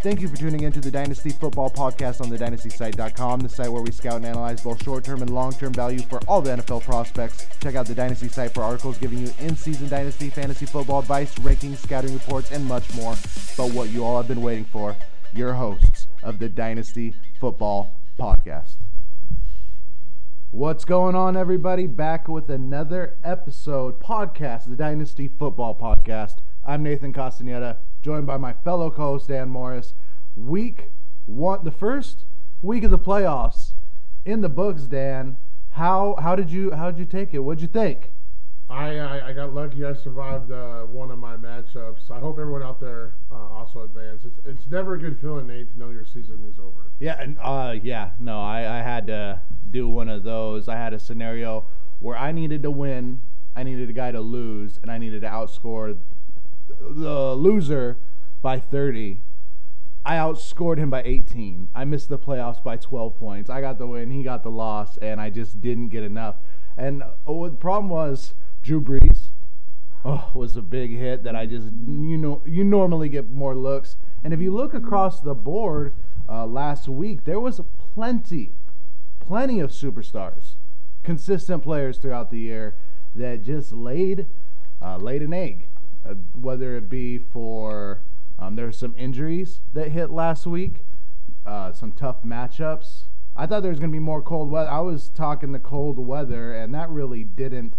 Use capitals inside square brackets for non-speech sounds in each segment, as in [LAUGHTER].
Thank you for tuning in to the Dynasty Football Podcast on the dynastysite.com, the site where we scout and analyze both short term and long term value for all the NFL prospects. Check out the Dynasty site for articles giving you in season Dynasty fantasy football advice, rankings, scouting reports, and much more. But what you all have been waiting for, your hosts of the Dynasty Football Podcast. What's going on, everybody? Back with another episode, podcast, the Dynasty Football Podcast. I'm Nathan Castaneda, joined by my fellow co-host Dan Morris. Week one, the first week of the playoffs in the books. Dan, how how did you how did you take it? What'd you think? I, I, I got lucky. I survived uh, one of my matchups. I hope everyone out there uh, also advanced. It's, it's never a good feeling, Nate, to know your season is over. Yeah, and uh, yeah, no, I, I had to do one of those. I had a scenario where I needed to win, I needed a guy to lose, and I needed to outscore the loser by 30. I outscored him by 18. I missed the playoffs by 12 points. I got the win, he got the loss, and I just didn't get enough. And oh, the problem was Drew Brees oh, was a big hit that I just you know you normally get more looks. And if you look across the board uh, last week, there was plenty, plenty of superstars, consistent players throughout the year that just laid uh, laid an egg uh, whether it be for um, there were some injuries that hit last week, uh, some tough matchups. I thought there was going to be more cold weather. I was talking the cold weather, and that really didn't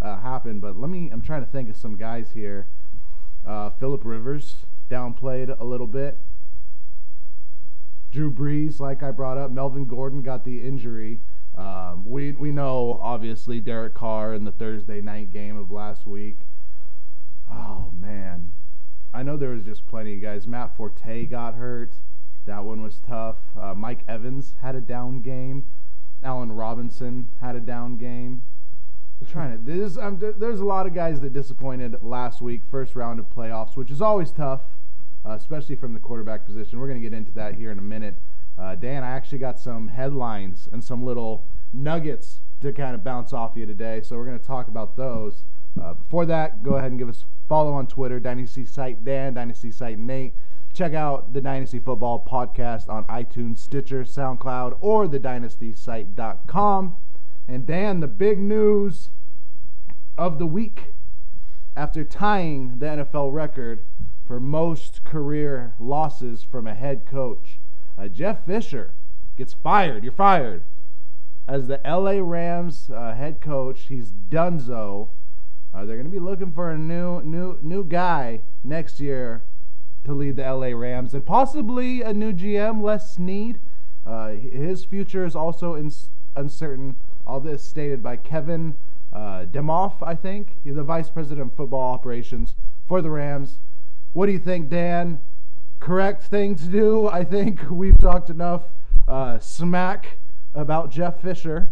uh, happen. But let me, I'm trying to think of some guys here. Uh, Philip Rivers downplayed a little bit. Drew Brees, like I brought up, Melvin Gordon got the injury. Um, we we know obviously Derek Carr in the Thursday night game of last week. Oh man, I know there was just plenty of guys. Matt Forte got hurt. That one was tough. Uh, Mike Evans had a down game. Allen Robinson had a down game. I'm trying to this, um, there's a lot of guys that disappointed last week, first round of playoffs, which is always tough, uh, especially from the quarterback position. We're going to get into that here in a minute. Uh, Dan, I actually got some headlines and some little nuggets to kind of bounce off you today, so we're going to talk about those. Uh, before that, go ahead and give us follow on Twitter, Dynasty Site Dan, Dynasty Site Nate. Check out the Dynasty Football Podcast on iTunes, Stitcher, SoundCloud, or the dynastysite.com. And Dan, the big news of the week after tying the NFL record for most career losses from a head coach, uh, Jeff Fisher gets fired. You're fired. As the LA Rams uh, head coach, he's donezo uh, they're going to be looking for a new, new, new guy next year to lead the LA Rams, and possibly a new GM, Les Snead. Uh, his future is also in, uncertain. All this stated by Kevin uh, Demoff, I think. He's the vice president of football operations for the Rams. What do you think, Dan? Correct thing to do. I think [LAUGHS] we've talked enough uh, smack about Jeff Fisher.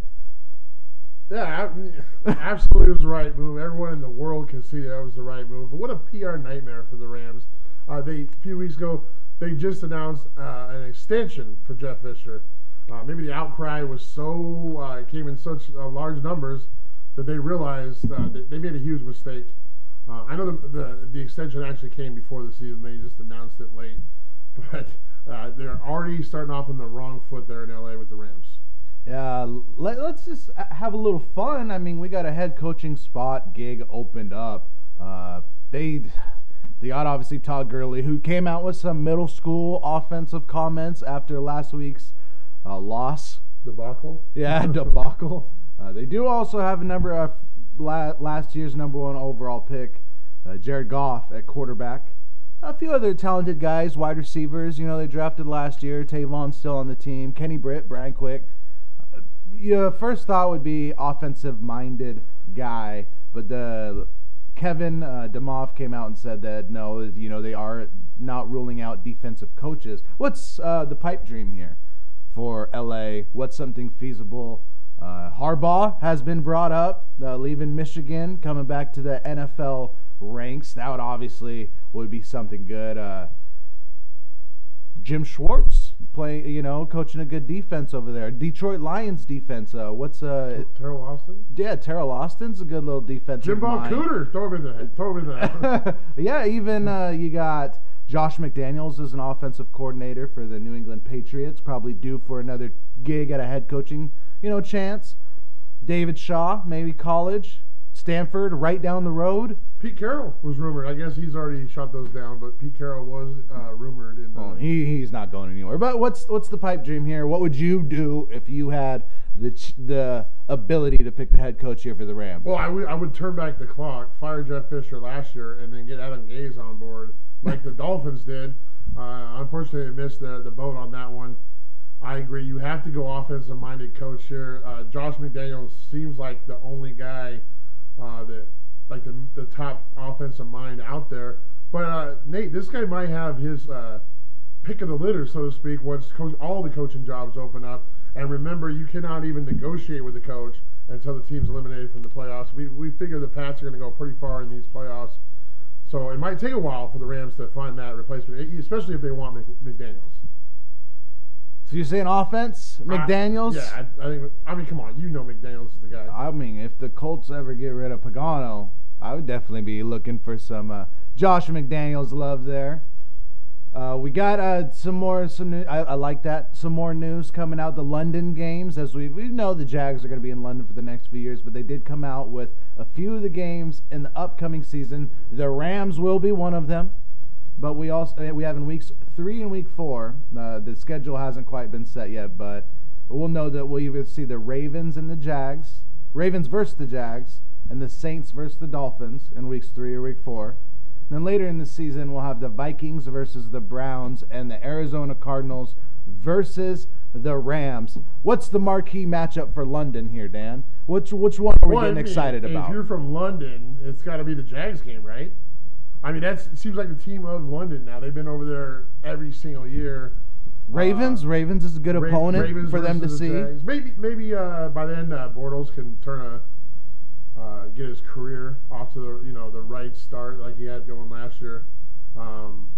Yeah, [LAUGHS] absolutely was the right move. Everyone in the world can see that was the right move. But what a PR nightmare for the Rams. Uh, they a few weeks ago they just announced uh, an extension for Jeff Fisher. Uh, maybe the outcry was so uh, came in such uh, large numbers that they realized uh, they made a huge mistake. I know the, the, the extension actually came before the season. They just announced it late, [LAUGHS] but they're already starting off on the wrong foot there in LA with the Rams. Uh, let, us just have a little fun. I mean, we got a head coaching spot gig opened up. Uh, they they got obviously Todd Gurley, who came out with some middle school offensive comments after last week's uh, loss. Debacle. Yeah, [LAUGHS] debacle. Uh, they do also have a number of la- last year's number one overall pick, uh, Jared Goff at quarterback. A few other talented guys, wide receivers. You know, they drafted last year. Tavon's still on the team. Kenny Britt, Brian Quick your first thought would be offensive minded guy, but the Kevin uh, Demoff came out and said that no, you know they are not ruling out defensive coaches. What's uh, the pipe dream here for LA? What's something feasible? Uh, Harbaugh has been brought up, uh, leaving Michigan, coming back to the NFL ranks. That would obviously would be something good. Uh, Jim Schwartz playing, you know, coaching a good defense over there. Detroit Lions defense. Uh, what's uh? Teryl Austin. Yeah, Teryl Austin's a good little defensive. Jim Bob Cooter, throw in the. Throw the head. [LAUGHS] yeah, even uh, you got Josh McDaniels is an offensive coordinator for the New England Patriots, probably due for another gig at a head coaching, you know, chance. David Shaw, maybe college. Stanford, right down the road. Pete Carroll was rumored. I guess he's already shot those down, but Pete Carroll was uh, rumored in the. Well, he, he's not going anywhere. But what's what's the pipe dream here? What would you do if you had the ch- the ability to pick the head coach here for the Rams? Well, I would I would turn back the clock, fire Jeff Fisher last year, and then get Adam Gase on board, like the [LAUGHS] Dolphins did. Uh, unfortunately, they missed the the boat on that one. I agree. You have to go offensive minded coach here. Uh, Josh McDaniels seems like the only guy uh, that like the the top offensive mind out there. But uh, Nate, this guy might have his uh, pick of the litter, so to speak, once coach, all the coaching jobs open up. And remember, you cannot even negotiate with the coach until the team's eliminated from the playoffs. We, we figure the Pats are going to go pretty far in these playoffs. So it might take a while for the Rams to find that replacement, especially if they want McDaniels. So you're saying offense, McDaniels? I, yeah, I, I, think. I mean, come on, you know McDaniels is the guy. I mean, if the Colts ever get rid of Pagano, I would definitely be looking for some uh, Josh McDaniels love there. Uh, we got uh, some more. Some new, I, I, like that. Some more news coming out. The London games, as we we know, the Jags are going to be in London for the next few years, but they did come out with a few of the games in the upcoming season. The Rams will be one of them. But we also eh, we have in weeks three and week four. Uh, the schedule hasn't quite been set yet, but we'll know that we'll either see the Ravens and the Jags, Ravens versus the Jags, and the Saints versus the Dolphins in weeks three or week four. And then later in the season, we'll have the Vikings versus the Browns and the Arizona Cardinals versus the Rams. What's the marquee matchup for London here, Dan? Which which one are we well, getting I mean, excited about? If you're from London, it's got to be the Jags game, right? I mean, that seems like the team of London now. They've been over there every single year. Ravens, uh, Ravens is a good Ra- opponent Ravens for them to the see. Jags. Maybe, maybe uh, by then uh, Bortles can turn a uh, get his career off to the you know the right start like he had going last year. Um,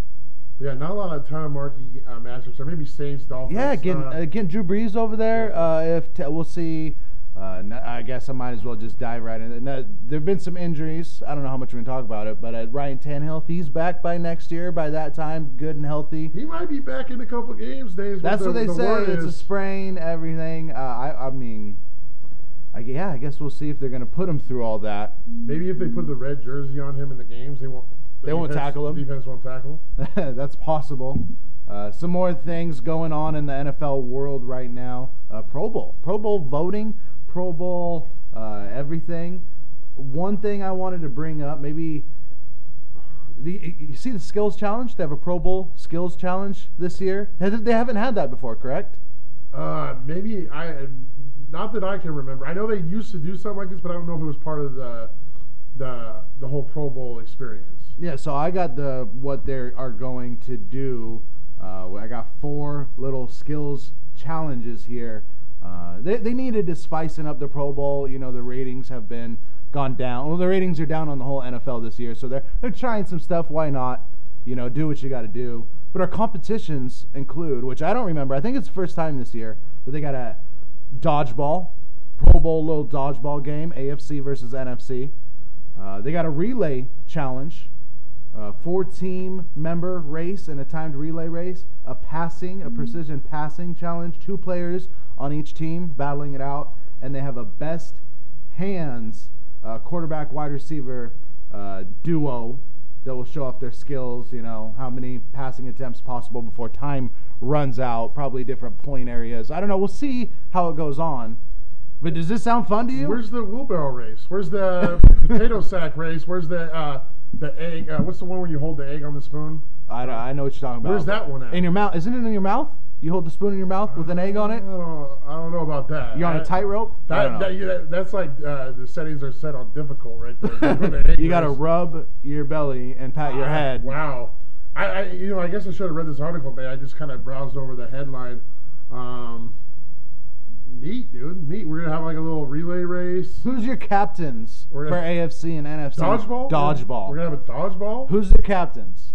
yeah, not a lot of ton of marquee uh, matchups. Or maybe Saints, Dolphins. Yeah, again, uh, again, Drew Brees over there. Yeah. if t- we'll see uh, I guess I might as well just dive right in. there have been some injuries. I don't know how much we're going to talk about it, but uh, Ryan Tannehill, if he's back by next year, by that time, good and healthy. He might be back in a couple games. Days. That's what the, they the say. It's a sprain, everything. Uh, I, I mean, I, yeah, I guess we'll see if they're going to put him through all that. Maybe if they put the red jersey on him in the games, they won't. The they defense, won't tackle him. Defense won't tackle. [LAUGHS] That's possible. Uh, some more things going on in the NFL world right now. Uh, Pro Bowl, Pro Bowl voting. Pro Bowl, uh, everything. One thing I wanted to bring up, maybe the, you see the skills challenge. They have a Pro Bowl skills challenge this year. They haven't had that before, correct? Uh, maybe I, not that I can remember. I know they used to do something like this, but I don't know if it was part of the the the whole Pro Bowl experience. Yeah, so I got the what they are going to do. Uh, I got four little skills challenges here uh, they, they needed to spicing up the Pro Bowl. You know, the ratings have been gone down. Well, the ratings are down on the whole NFL this year, so they're they're trying some stuff. Why not? You know, do what you got to do. But our competitions include, which I don't remember. I think it's the first time this year that they got a dodgeball, Pro Bowl little dodgeball game, AFC versus NFC. Uh, they got a relay challenge, a four-team member race and a timed relay race, a passing, a precision passing challenge, two players on each team battling it out, and they have a best hands uh, quarterback wide receiver uh, duo that will show off their skills. You know how many passing attempts possible before time runs out. Probably different point areas. I don't know. We'll see how it goes on. But does this sound fun to you? Where's the wheelbarrow race? Where's the [LAUGHS] potato sack race? Where's the uh, the egg? Uh, what's the one where you hold the egg on the spoon? I, I know what you're talking about. Where's that one at? In your mouth? Isn't it in your mouth? You hold the spoon in your mouth with an egg on it. I don't, I don't know about that. You're on a tightrope. That, that, that, that's like uh, the settings are set on difficult right there. [LAUGHS] you got to rub your belly and pat your head. Wow. I, I, you know I guess I should have read this article, but I just kind of browsed over the headline. Um, neat, dude. Neat. We're gonna have like a little relay race. Who's your captains for AFC and NFC? Dodgeball. Dodgeball. We're gonna have a dodgeball. Who's the captains?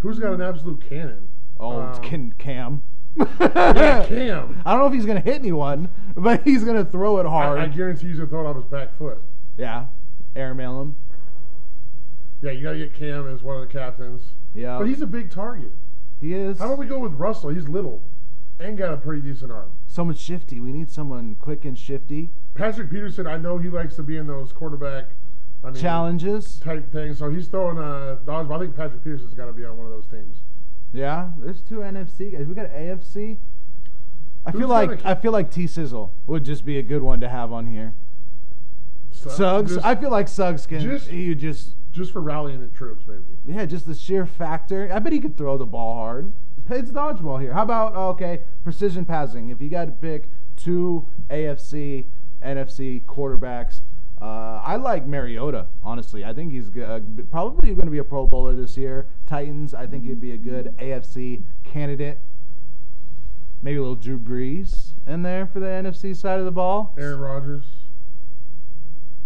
Who's got an absolute cannon? Oh, um, can Cam. yeah, [LAUGHS] Cam. I don't know if he's gonna hit anyone, but he's gonna throw it hard. I, I guarantee he's gonna throw it off his back foot. Yeah, airmail him. Yeah, you got to get Cam as one of the captains. Yeah, But he's a big target. he is. How about we go with Russell? He's little and got a pretty decent arm. Someone shifty. We need someone quick and shifty. Patrick Peterson, I know he likes to be in those quarterback I mean, Challenges. type things. So he's throwing uh, dodgeball. I think Patrick Peterson's got to be on one of those teams. Yeah, there's two NFC guys. We got AFC. I Who's feel like I feel like T Sizzle would just be a good one to have on here. So, Suggs. just, I feel like Suggs can. just- he would just just for rallying the troops, maybe. yeah, just the sheer factor. I bet he could throw the ball hard. It's dodgeball here. How about okay, precision passing? If you got to pick two AFC, NFC quarterbacks, uh, I like Mariota. Honestly, I think he's uh, probably going to be a Pro Bowler this year. Titans. I think he'd be a good AFC candidate. Maybe a little Drew Brees in there for the NFC side of the ball. Aaron Rodgers.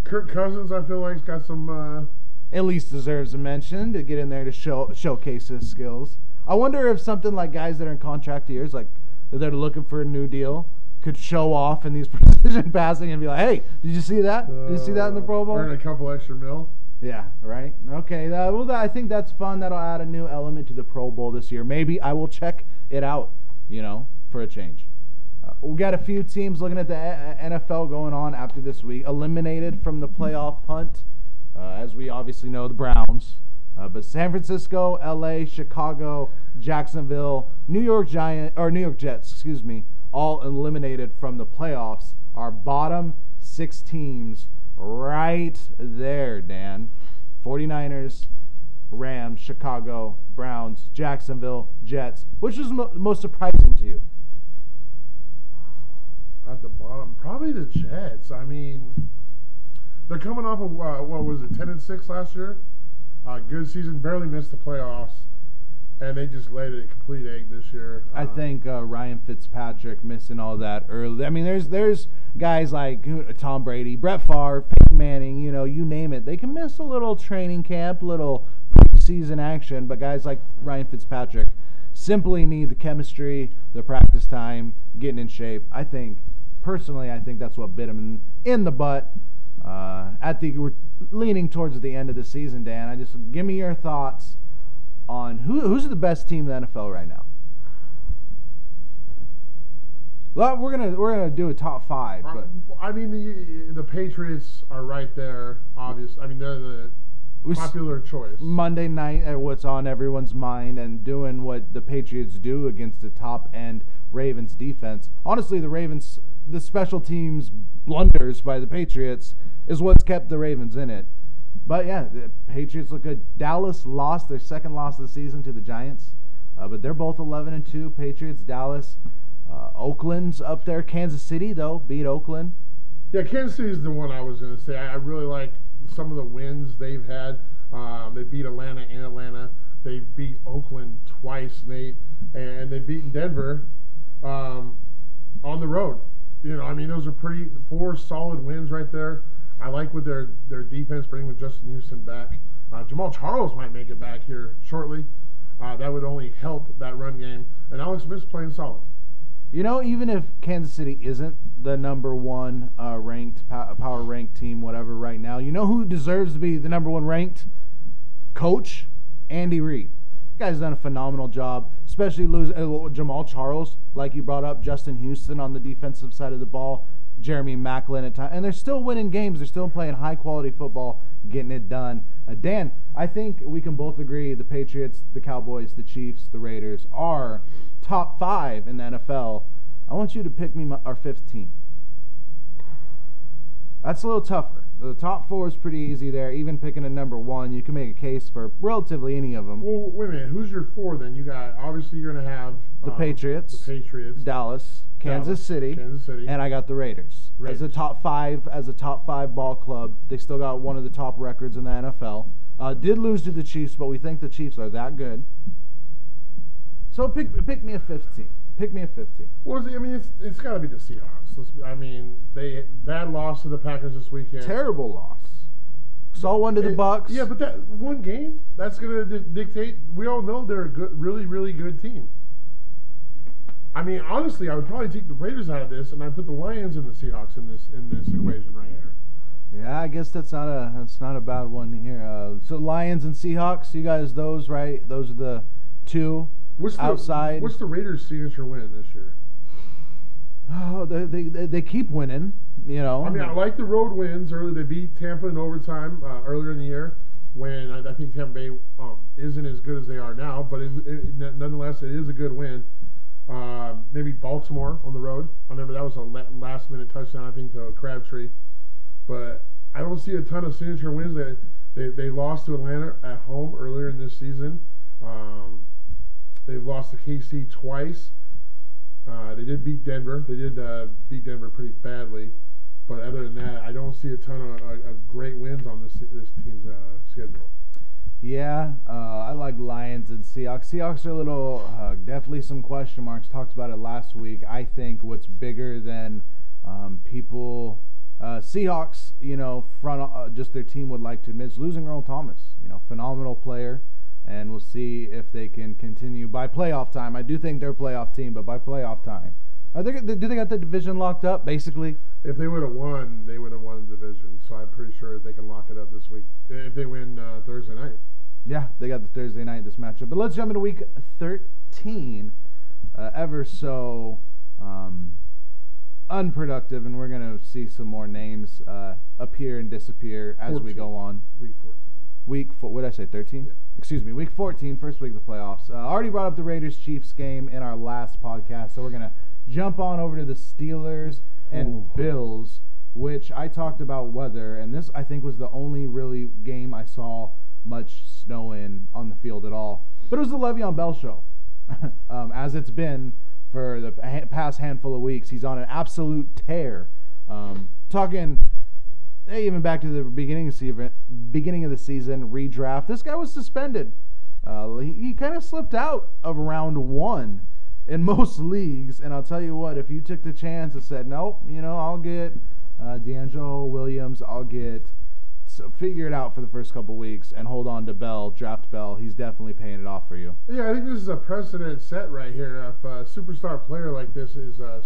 Kirk Cousins, I feel like, he's got some. Uh, at least deserves a mention to get in there to show showcase his skills. I wonder if something like guys that are in contract years, like that are looking for a new deal, could show off in these [LAUGHS] precision passing and be like, "Hey, did you see that? Did you see that in the Pro Bowl?" Earn a couple extra mil. Yeah, right. Okay. Uh, well, that, I think that's fun. That'll add a new element to the Pro Bowl this year. Maybe I will check it out. You know, for a change. Uh, we got a few teams looking at the A- NFL going on after this week, eliminated from the playoff hunt. Uh, as we obviously know, the Browns. Uh, but San Francisco, L.A., Chicago, Jacksonville, New York Giant or New York Jets, excuse me, all eliminated from the playoffs. Our bottom six teams right there, Dan. 49ers, Rams, Chicago, Browns, Jacksonville, Jets. Which was mo- most surprising to you? At the bottom, probably the Jets. I mean, they're coming off of uh, what was it, ten and six last year. Uh, good season, barely missed the playoffs, and they just laid it a complete egg this year. I Uh, think uh, Ryan Fitzpatrick missing all that early. I mean, there's there's guys like Tom Brady, Brett Favre, Peyton Manning. You know, you name it. They can miss a little training camp, little preseason action. But guys like Ryan Fitzpatrick simply need the chemistry, the practice time, getting in shape. I think personally, I think that's what bit him in, in the butt. Uh, at the we're leaning towards the end of the season, Dan. I just give me your thoughts on who who's the best team in the NFL right now. Well, we're gonna we're gonna do a top five, but I mean, the the Patriots are right there. Obvious. I mean, they're the popular choice. Monday night, uh, what's on everyone's mind, and doing what the Patriots do against the top end Ravens defense. Honestly, the Ravens, the special teams blunders by the Patriots is what's kept the Ravens in it. But yeah, the Patriots look good. Dallas lost their second loss of the season to the Giants, uh, but they're both 11 and two. Patriots, Dallas, uh, Oakland's up there. Kansas City though beat Oakland. Yeah, Kansas City is the one I was going to say. I, really like some of the wins they've had. Um, they beat Atlanta and Atlanta. They beat Oakland twice, Nate, and they beat Denver um, on the road. You know, I mean, those are pretty four solid wins right there. I like with their their defense, bringing with Justin Houston back. Uh, Jamaal Charles might make it back here shortly. Uh, that would only help that run game. And Alex Smith's playing solid. You know, even if Kansas City isn't the number one uh, ranked pow- power ranked team, whatever, right now, you know who deserves to be the number one ranked coach? Andy Reid. Guy's done a phenomenal job, especially losing uh, Jamaal Charles, like you brought up, Justin Houston on the defensive side of the ball, Jeremy Maclin at times, and they're still winning games. They're still playing high quality football, getting it done. Uh, Dan, I think we can both agree the Patriots, the Cowboys, the Chiefs, the Raiders are top five in the NFL. I want you to pick me my, our fifth team. That's a little tougher. The top four is pretty easy there. Even picking a number one, you can make a case for relatively any of them. Well, wait a minute. Who's your four then? You got obviously you're gonna have The um, Patriots, the Patriots, Dallas, Kansas City, Kansas City, and I got the Raiders. As a top five, as a top five ball club, they still got one of the top records in the NFL. Uh, did lose to the Chiefs, but we think the Chiefs are that good. So pick pick me a fifteen. Pick me a fifteen. Well, I mean, it's it's got to be the Seahawks. Let's be, I mean, they bad loss to the Packers this weekend. Terrible loss. Saw one to the It- Bucks. Yeah, but that one game that's gonna di- dictate. We all know they're a good, really, really good team. I mean, honestly, I would probably take the Raiders out of this, and I'd put the Lions and the Seahawks in this in this equation right here. Yeah, I guess that's not a that's not a bad one here. Uh, so Lions and Seahawks, you guys, those right? Those are the two What's the, outside. What's the Raiders' signature win this year? Oh, they, they they they keep winning. You know. I mean, I like the road wins. Early, they beat Tampa in overtime uh, earlier in the year when I, I think Tampa Bay um, isn't as good as they are now, but it, it, nonetheless, it is a good win. Uh, maybe Baltimore on the road. I remember that was a last minute touchdown, I think, to Crabtree. But I don't see a ton of signature wins. They, they lost to Atlanta at home earlier in this season. Um, they've lost to KC twice. Uh, they did beat Denver. They did uh, beat Denver pretty badly. But other than that, I don't see a ton of, of, of great wins on this this team's uh, schedule. Yeah, uh, I like Lions and Seahawks. Seahawks are a little, uh, definitely some question marks. Talked about it last week. I think what's bigger than um, people, uh, Seahawks, you know, front uh, just their team would like to admit is losing Earl Thomas. You know, phenomenal player, and we'll see if they can continue by playoff time. I do think they're playoff team, but by playoff time, are they, do they got the division locked up basically? If they would have won, they would have won the division. So I'm pretty sure they can lock it up this week if they win uh, Thursday night. Yeah, they got the Thursday night this matchup. But let's jump into week 13. Uh, ever so um, unproductive, and we're going to see some more names uh, appear and disappear as 14. we go on. Week 14. Week, four, what did I say, 13? Yeah. Excuse me, week 14, first week of the playoffs. Uh, already brought up the Raiders Chiefs game in our last podcast, so we're going to jump on over to the Steelers and Ooh. Bills, which I talked about weather, and this I think was the only really game I saw much snow in on the field at all. But it was the Le'Veon Bell show, [LAUGHS] um, as it's been for the past handful of weeks. He's on an absolute tear. Um, talking hey, even back to the beginning of, season, beginning of the season, redraft. This guy was suspended. Uh, he, he kind of slipped out of round one in [LAUGHS] most leagues. And I'll tell you what, if you took the chance and said, nope, you know, I'll get uh, DeAngelo Williams, I'll get so figure it out for the first couple weeks and hold on to Bell, draft Bell. He's definitely paying it off for you. Yeah, I think this is a precedent set right here. If a superstar player like this is uh,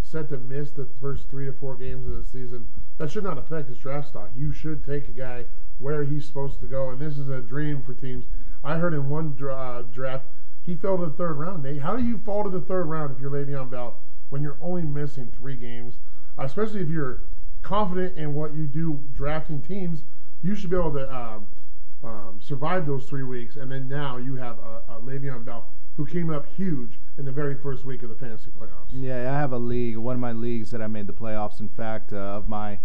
set to miss the first three to four games of the season, that should not affect his draft stock. You should take a guy where he's supposed to go, and this is a dream for teams. I heard in one dra- uh, draft he fell to the third round. Nate, how do you fall to the third round if you're Le'Veon Bell when you're only missing three games, especially if you're confident in what you do drafting teams, you should be able to um, um, survive those three weeks. And then now you have a, a Le'Veon Bell who came up huge in the very first week of the fantasy playoffs. Yeah, I have a league, one of my leagues that I made the playoffs. In fact, uh, of my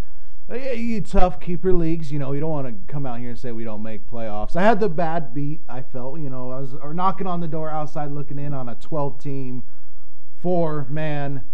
uh, you tough keeper leagues, you know, you don't want to come out here and say we don't make playoffs. I had the bad beat. I felt, you know, I was or knocking on the door outside, looking in on a 12 team, four man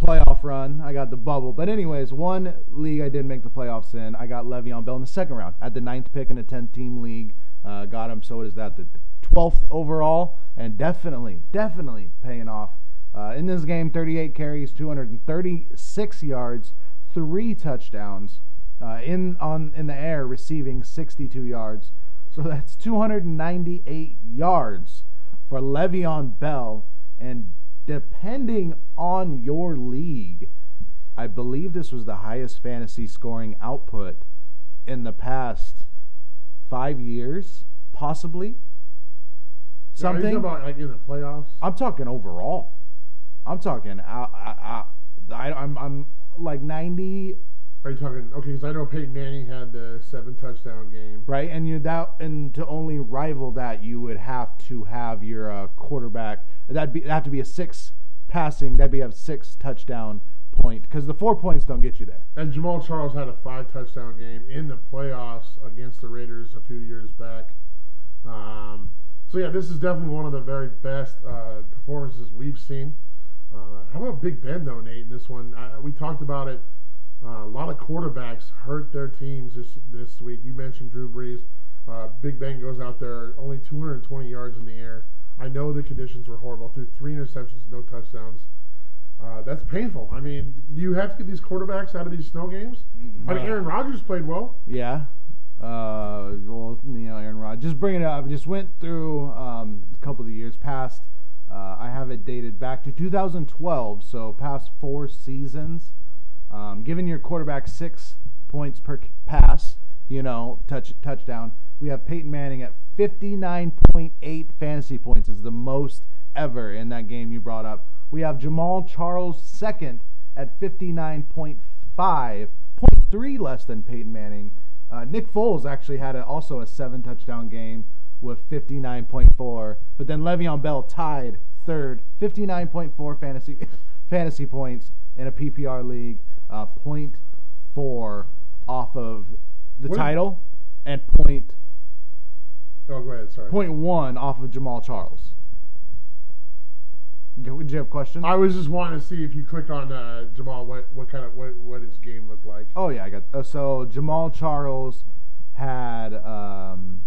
playoff run. I got the bubble. But anyways, one league I did make the playoffs in. I got Le'Veon Bell in the second round at the ninth pick in a 10-team league. Uh, got him. So is that the 12th overall, and definitely, definitely paying off. Uh, in this game, 38 carries, 236 yards, three touchdowns. Uh, in on in the air, receiving 62 yards. So that's 298 yards for Le'Veon Bell, and depending on your league, I believe this was the highest fantasy scoring output in the past five years, possibly. Something. About like in the playoffs. I'm talking overall. I'm talking. I, I, I, I'm, I'm like 90 are you talking? Okay, because I know Peyton Manning had the seven touchdown game, right? And you that and to only rival that, you would have to have your uh, quarterback. That'd be that'd have to be a six passing. That'd be a six touchdown point because the four points don't get you there. And Jamaal Charles had a five touchdown game in the playoffs against the Raiders a few years back. Um, so yeah, this is definitely one of the very best uh, performances we've seen. Uh, how about Big Ben though, Nate? In this one, I, we talked about it uh, a lot of quarterbacks hurt their teams this this week. You mentioned Drew Brees. Uh, Big Ben goes out there only 220 yards in the air. I know the conditions were horrible. Threw three interceptions, no touchdowns. Uh, that's painful. I mean, do you have to get these quarterbacks out of these snow games? I mean, Aaron Rodgers played well. Yeah. Uh, well, you know, Aaron Rodgers. Just bring it up. Just went through um, a couple of the years past. Uh, I have it dated back to 2012, so past four seasons. Um, giving your quarterback six points per pass, you know, touch touchdown. We have Peyton Manning at 59.8 fantasy points, is the most ever in that game you brought up. We have Jamaal Charles second at 59.5, 0.3 less than Peyton Manning. Uh, Nick Foles actually had a, also a seven touchdown game with 59.4, but then Le'Veon Bell tied third, 59.4 fantasy [LAUGHS] fantasy points in a PPR league, uh, 0.4 off of the What- title, and point Oh, go ahead. Sorry. point one off of Jamaal Charles. Did you have a question? I was just wanting to see if you click on uh, Jamaal, what what kind of what what his game looked like. Oh yeah, I got. Uh, so Jamaal Charles had um,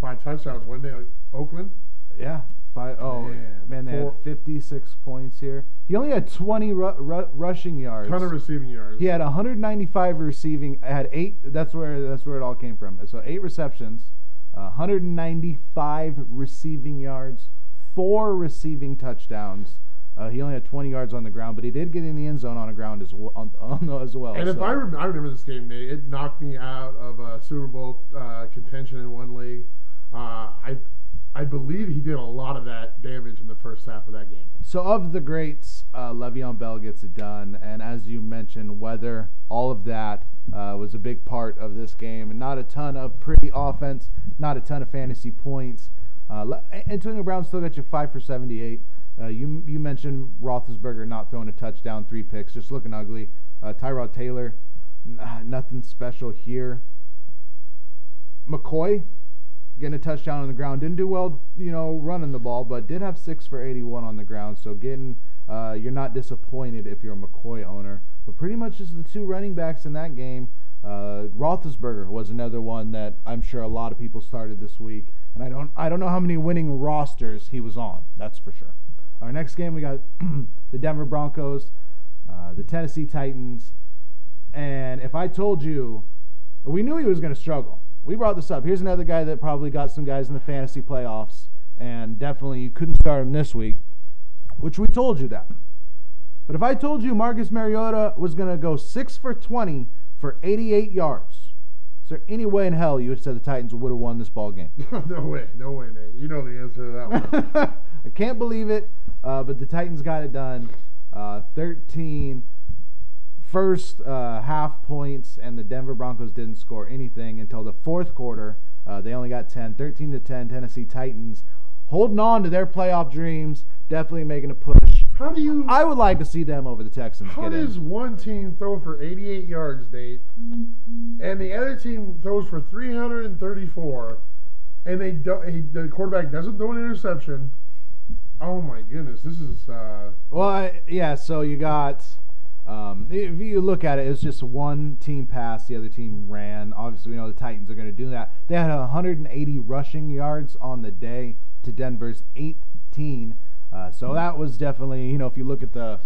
Five touchdowns one day. Like Oakland. yeah five oh Man, man, they four- had 56 points here. He only had 20 ru- ru- rushing yards. Ton of receiving yards. He had 195 receiving. Had eight. That's where that's where it all came from. So eight receptions, uh, 195 receiving yards, four receiving touchdowns. Uh, he only had 20 yards on the ground, but he did get in the end zone on the ground as well. On, on as well. And if I, rem- I remember this game, Nate, it knocked me out of uh, Super Bowl uh, contention in one league. Uh, I I believe he did a lot of that damage in the first half of that game. So of the greats, uh, Le'Veon Bell gets it done, and as you mentioned, weather, all of that uh, was a big part of this game, and not a ton of pretty offense, not a ton of fantasy points. Uh, Antonio Brown still got you five for seventy-eight. Uh, you you mentioned Roethlisberger not throwing a touchdown, three picks, just looking ugly. Uh, Tyrod Taylor, n- nothing special here. McCoy getting a touchdown on the ground. Didn't do well, you know, running the ball, but did have six for 81 on the ground. So getting, uh, you're not disappointed if you're a McCoy owner. But pretty much just the two running backs in that game. Uh, Roethlisberger was another one that I'm sure a lot of people started this week, and I don't, I don't know how many winning rosters he was on. That's for sure. Our next game we got [CLEARS THROAT] the Denver Broncos, uh, the Tennessee Titans, and if I told you, we knew he was going to struggle. We brought this up. Here's another guy that probably got some guys in the fantasy playoffs, and definitely you couldn't start him this week, which we told you that. But if I told you Marcus Mariota was going to go 6 for 20 for 88 yards, is there any way in hell you would have said the Titans would have won this ball game? [LAUGHS] no way, no way, Nate. You know the answer to that one. [LAUGHS] I can't believe it, uh, but the Titans got it done. Uh, 13 first uh, half points, and the Denver Broncos didn't score anything until the fourth quarter. Uh, they only got 10, 13 to 10. Tennessee Titans holding on to their playoff dreams, definitely making a push. How do you? I would like to see them over the Texans How does in. one team throw for 88 yards, Nate, and the other team throws for 334, and they do, he, the quarterback doesn't throw an interception? Oh my goodness, this is uh, Well, I, yeah. So you got. Um, if you look at it, it's just one team passed, the other team ran. Obviously, we know the Titans are going to do that. They had 180 rushing yards on the day to Denver's 18. Uh, so that was definitely, you know, if you look at the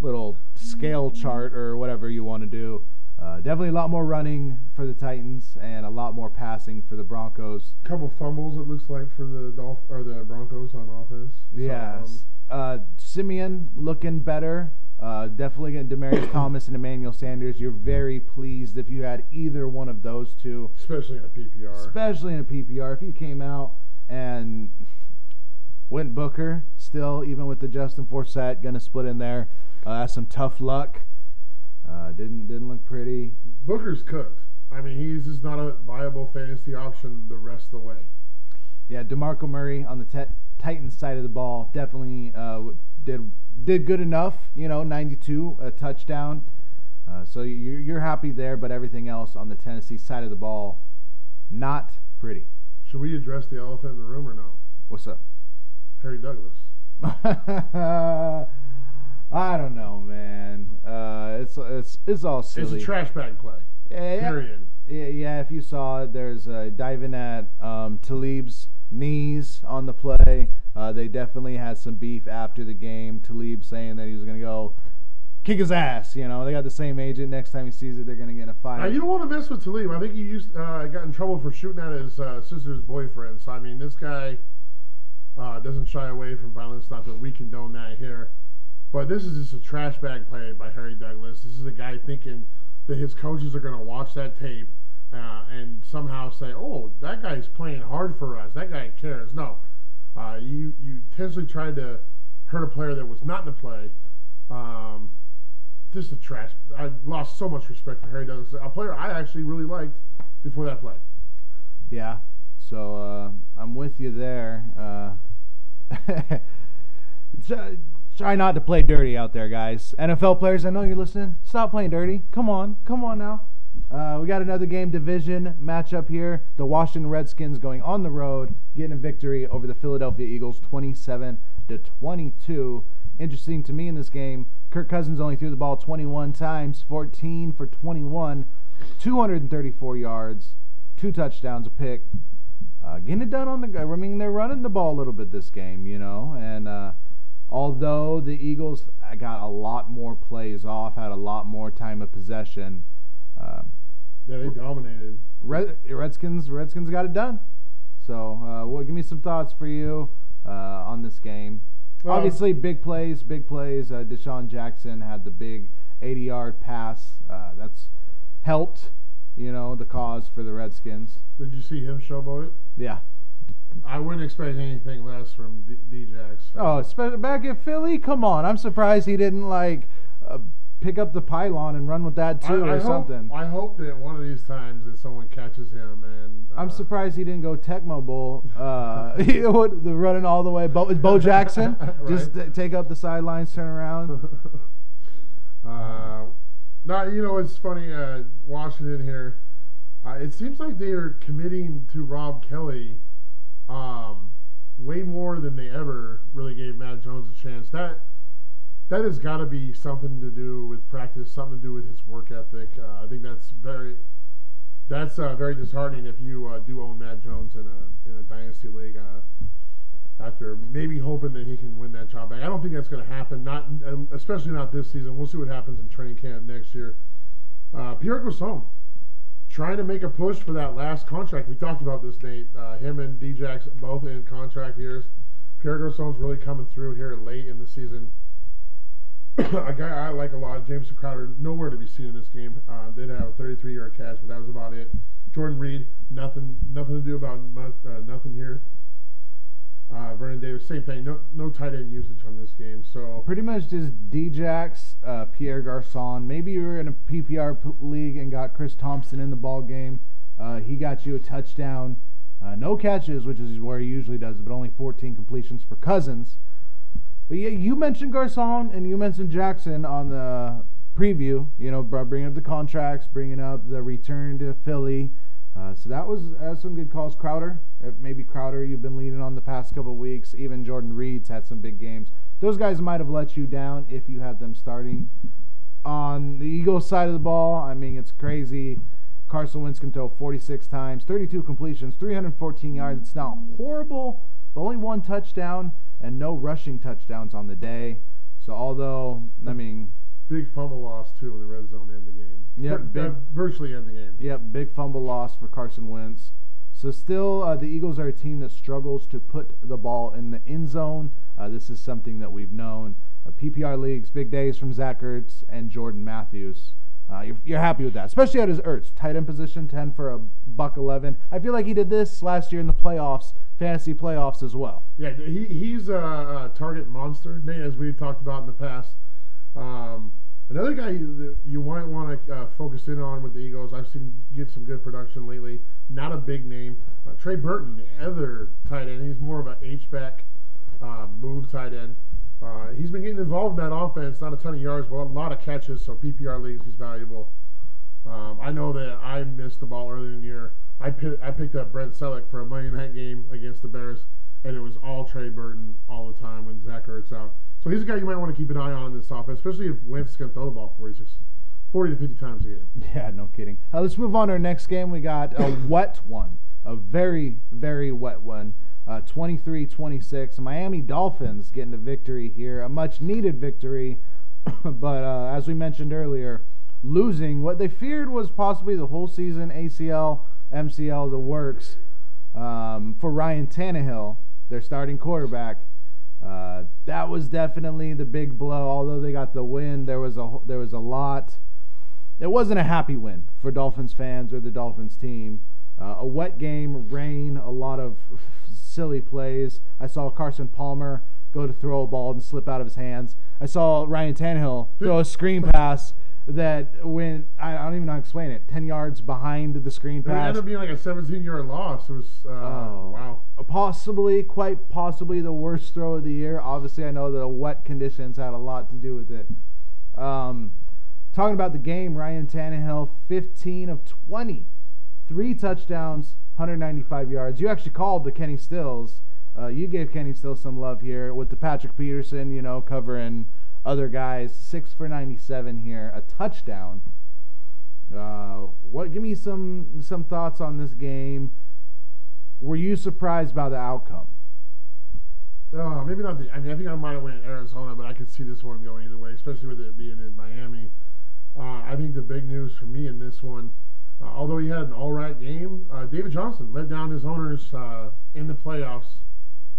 little scale chart or whatever you want to do, uh, definitely a lot more running for the Titans and a lot more passing for the Broncos. couple fumbles. It looks like for the Dolph- or the Broncos on offense. So, Yes. Uh, Siemian looking better. Uh, definitely getting Demaryius [COUGHS] Thomas and Emmanuel Sanders. You're very pleased if you had either one of those two, especially in a PPR. especially in a PPR. If you came out and went Booker, still even with the Justin Forsett gonna split in there, uh, that's some tough luck. Uh, didn't didn't look pretty. Booker's cooked. I mean, he's just not a viable fantasy option the rest of the way. Yeah, Demarco Murray on the te- Titans side of the ball definitely uh, did did good enough. You know, 92 a touchdown. Uh, so you, you're happy there, but everything else on the Tennessee side of the ball, not pretty. Should we address the elephant in the room or no? What's up? Harry Douglas. [LAUGHS] I don't know, man. Uh, it's it's it's all silly. It's a trash bag play. Yeah, yeah. Period. Yeah, yeah, if you saw it, there's uh, diving at um, Talib's knees on the play. Uh, they definitely had some beef after the game. Talib saying that he was going to go kick his ass. You know, they got the same agent. Next time he sees it, they're going to get in a fight. you don't want to mess with Talib. I think he used uh, got in trouble for shooting at his uh, sister's boyfriend. So I mean, this guy uh, doesn't shy away from violence. Not that we condone that here, but this is just a trash bag play by Harry Douglas. This is a guy thinking that his coaches are going to watch that tape uh, and somehow say, "Oh, that guy's playing hard for us. That guy cares." No, uh, you you intentionally tried to hurt a player that was not in the play. Um, just a trash. I lost so much respect for Harry Douglas, a player I actually really liked before that play. Yeah. So uh, I'm with you there. Uh, [LAUGHS] try not to play dirty out there, guys. NFL players, I know you're listening. Stop playing dirty. Come on, come on now. Uh, we got another game division matchup here. The Washington Redskins going on the road, getting a victory over the Philadelphia Eagles, 27 to 22. Interesting to me in this game, Kirk Cousins only threw the ball 21 times, 14 for 21, 234 yards, two touchdowns, a pick. Uh, getting it done on the. I mean, they're running the ball a little bit this game, you know, and uh, although the Eagles got a lot more plays off, had a lot more time of possession. Uh, yeah, they dominated. Red, Redskins, Redskins got it done. So, uh, well, give me some thoughts for you uh, on this game. Um, Obviously, big plays, big plays. Uh, DeSean Jackson had the big 80-yard pass. Uh, that's helped, you know, the cause for the Redskins. Did you see him showboat it? Yeah. I wouldn't expect anything less from D- Djax. Oh, back at Philly, come on! I'm surprised he didn't like uh, pick up the pylon and run with that too, I, I or hope, something. I hope that one of these times that someone catches him and. Uh, I'm surprised he didn't go Tecmo Bowl. Uh, [LAUGHS] the running all the way. Bo, Bo Jackson [LAUGHS] right. just take up the sidelines, turn around. [LAUGHS] uh, now you know it's funny. Uh, Washington here. Uh, it seems like they are committing to Rob Kelley. um, way more than they ever really gave Matt Jones a chance. That that has got to be something to do with practice, something to do with his work ethic. Uh, I think that's very that's uh, very disheartening if you uh, do own Matt Jones in a in a dynasty league. Uh, after maybe hoping that he can win that job back, I don't think that's going to happen. Not especially not this season. We'll see what happens in training camp next year. Uh, Pierre Garcon trying to make a push for that last contract. We talked about this, Nate. Uh, him and Djax both in contract years. Pierre Garcon's really coming through here late in the season. [COUGHS] a guy I like a lot, Jamison Crowder, nowhere to be seen in this game. Uh, did have a 33-yard catch, but that was about it. Jordan Reed, nothing, nothing to do about uh, nothing here. Uh, Vernon Davis, same thing. No, no tight end usage on this game. So pretty much just Djax, uh, Pierre Garcon. Maybe you were in a PPR league and got Chris Thompson in the ball game. Uh, he got you a touchdown, uh, no catches, which is where he usually does, but only 14 completions for Cousins. But yeah, you mentioned Garcon and you mentioned Jackson on the preview. You know, bringing up the contracts, bringing up the return to Philly. Uh, so that was uh, some good calls. Crowder, uh, maybe Crowder, you've been leading on the past couple weeks. Even Jordan Reed's had some big games. Those guys might have let you down if you had them starting. On the Eagles side of the ball, I mean, it's crazy. Carson Wentz can throw 46 times, 32 completions, 314 yards. It's not horrible, but only one touchdown and no rushing touchdowns on the day. So although I mean, big fumble loss too in the red zone end the game. Yeah, big, virtually end the game. Yep, big fumble loss for Carson Wentz. So still, uh, the Eagles are a team that struggles to put the ball in the end zone. Uh, this is something that we've known. Uh, PPR leagues, big days from Zach Ertz and Jordan Matthews. Uh, you're, you're, happy with that, especially at his Ertz tight end position, ten for a buck eleven. I feel like he did this last year in the playoffs fantasy playoffs as well. Yeah, he, he's a, a target monster, as we've talked about in the past. Um, another guy you, you might want to uh, focus in on with the Eagles, I've seen get some good production lately. Not a big name. Uh, Trey Burton, the other tight end, he's more of an H-back uh, move tight end. Uh, he's been getting involved in that offense, not a ton of yards, but a lot of catches, so PPR leagues he's valuable. Um, I know that I missed the ball earlier in the year. I, picked, I picked up Brent Celek for a Monday night game against the Bears, and it was all Trey Burton all the time when Zach Ertz out. So he's a guy you might want to keep an eye on in this offense, especially if Wentz can throw the ball 46, 40 to 50 times a game. [LAUGHS] Yeah, no kidding. Uh, let's move on to our next game. We got a [COUGHS] wet one, a very, very wet one. Uh, 23-26. Miami Dolphins getting a victory here, a much-needed victory. [COUGHS] but uh, as we mentioned earlier, losing what they feared was possibly the whole season ACL MCL the works um, for Ryan Tannehill, their starting quarterback. Uh, that was definitely the big blow. Although they got the win, there was a there was a lot it wasn't a happy win for Dolphins fans or the Dolphins team. Uh, a wet game, rain, a lot of silly plays. I saw Carson Palmer go to throw a ball and slip out of his hands. I saw Ryan Tannehill throw a screen pass that went, I don't even know how to explain it, 10 yards behind the screen pass. It ended up being like a 17 yard loss. It was, uh, Oh. wow. possibly, quite possibly, the worst throw of the year. Obviously, I know the wet conditions had a lot to do with it. Um, talking about the game, Ryan Tannehill, 15 of 20, three touchdowns, 195 yards. You actually called the Kenny Stills. Uh, you gave Kenny Stills some love here with the Patrick Peterson, you know, covering other guys. Six for 97 here, a touchdown. Uh, what? Give me some some thoughts on this game. Were you surprised by the outcome? Uh, maybe not the. I mean, I think I might have went Arizona, but I could see this one going either way, especially with it being in Miami. Uh, I think the big news for me in this one, uh, although he had an all right game, uh, David Johnson let down his owners uh, in the playoffs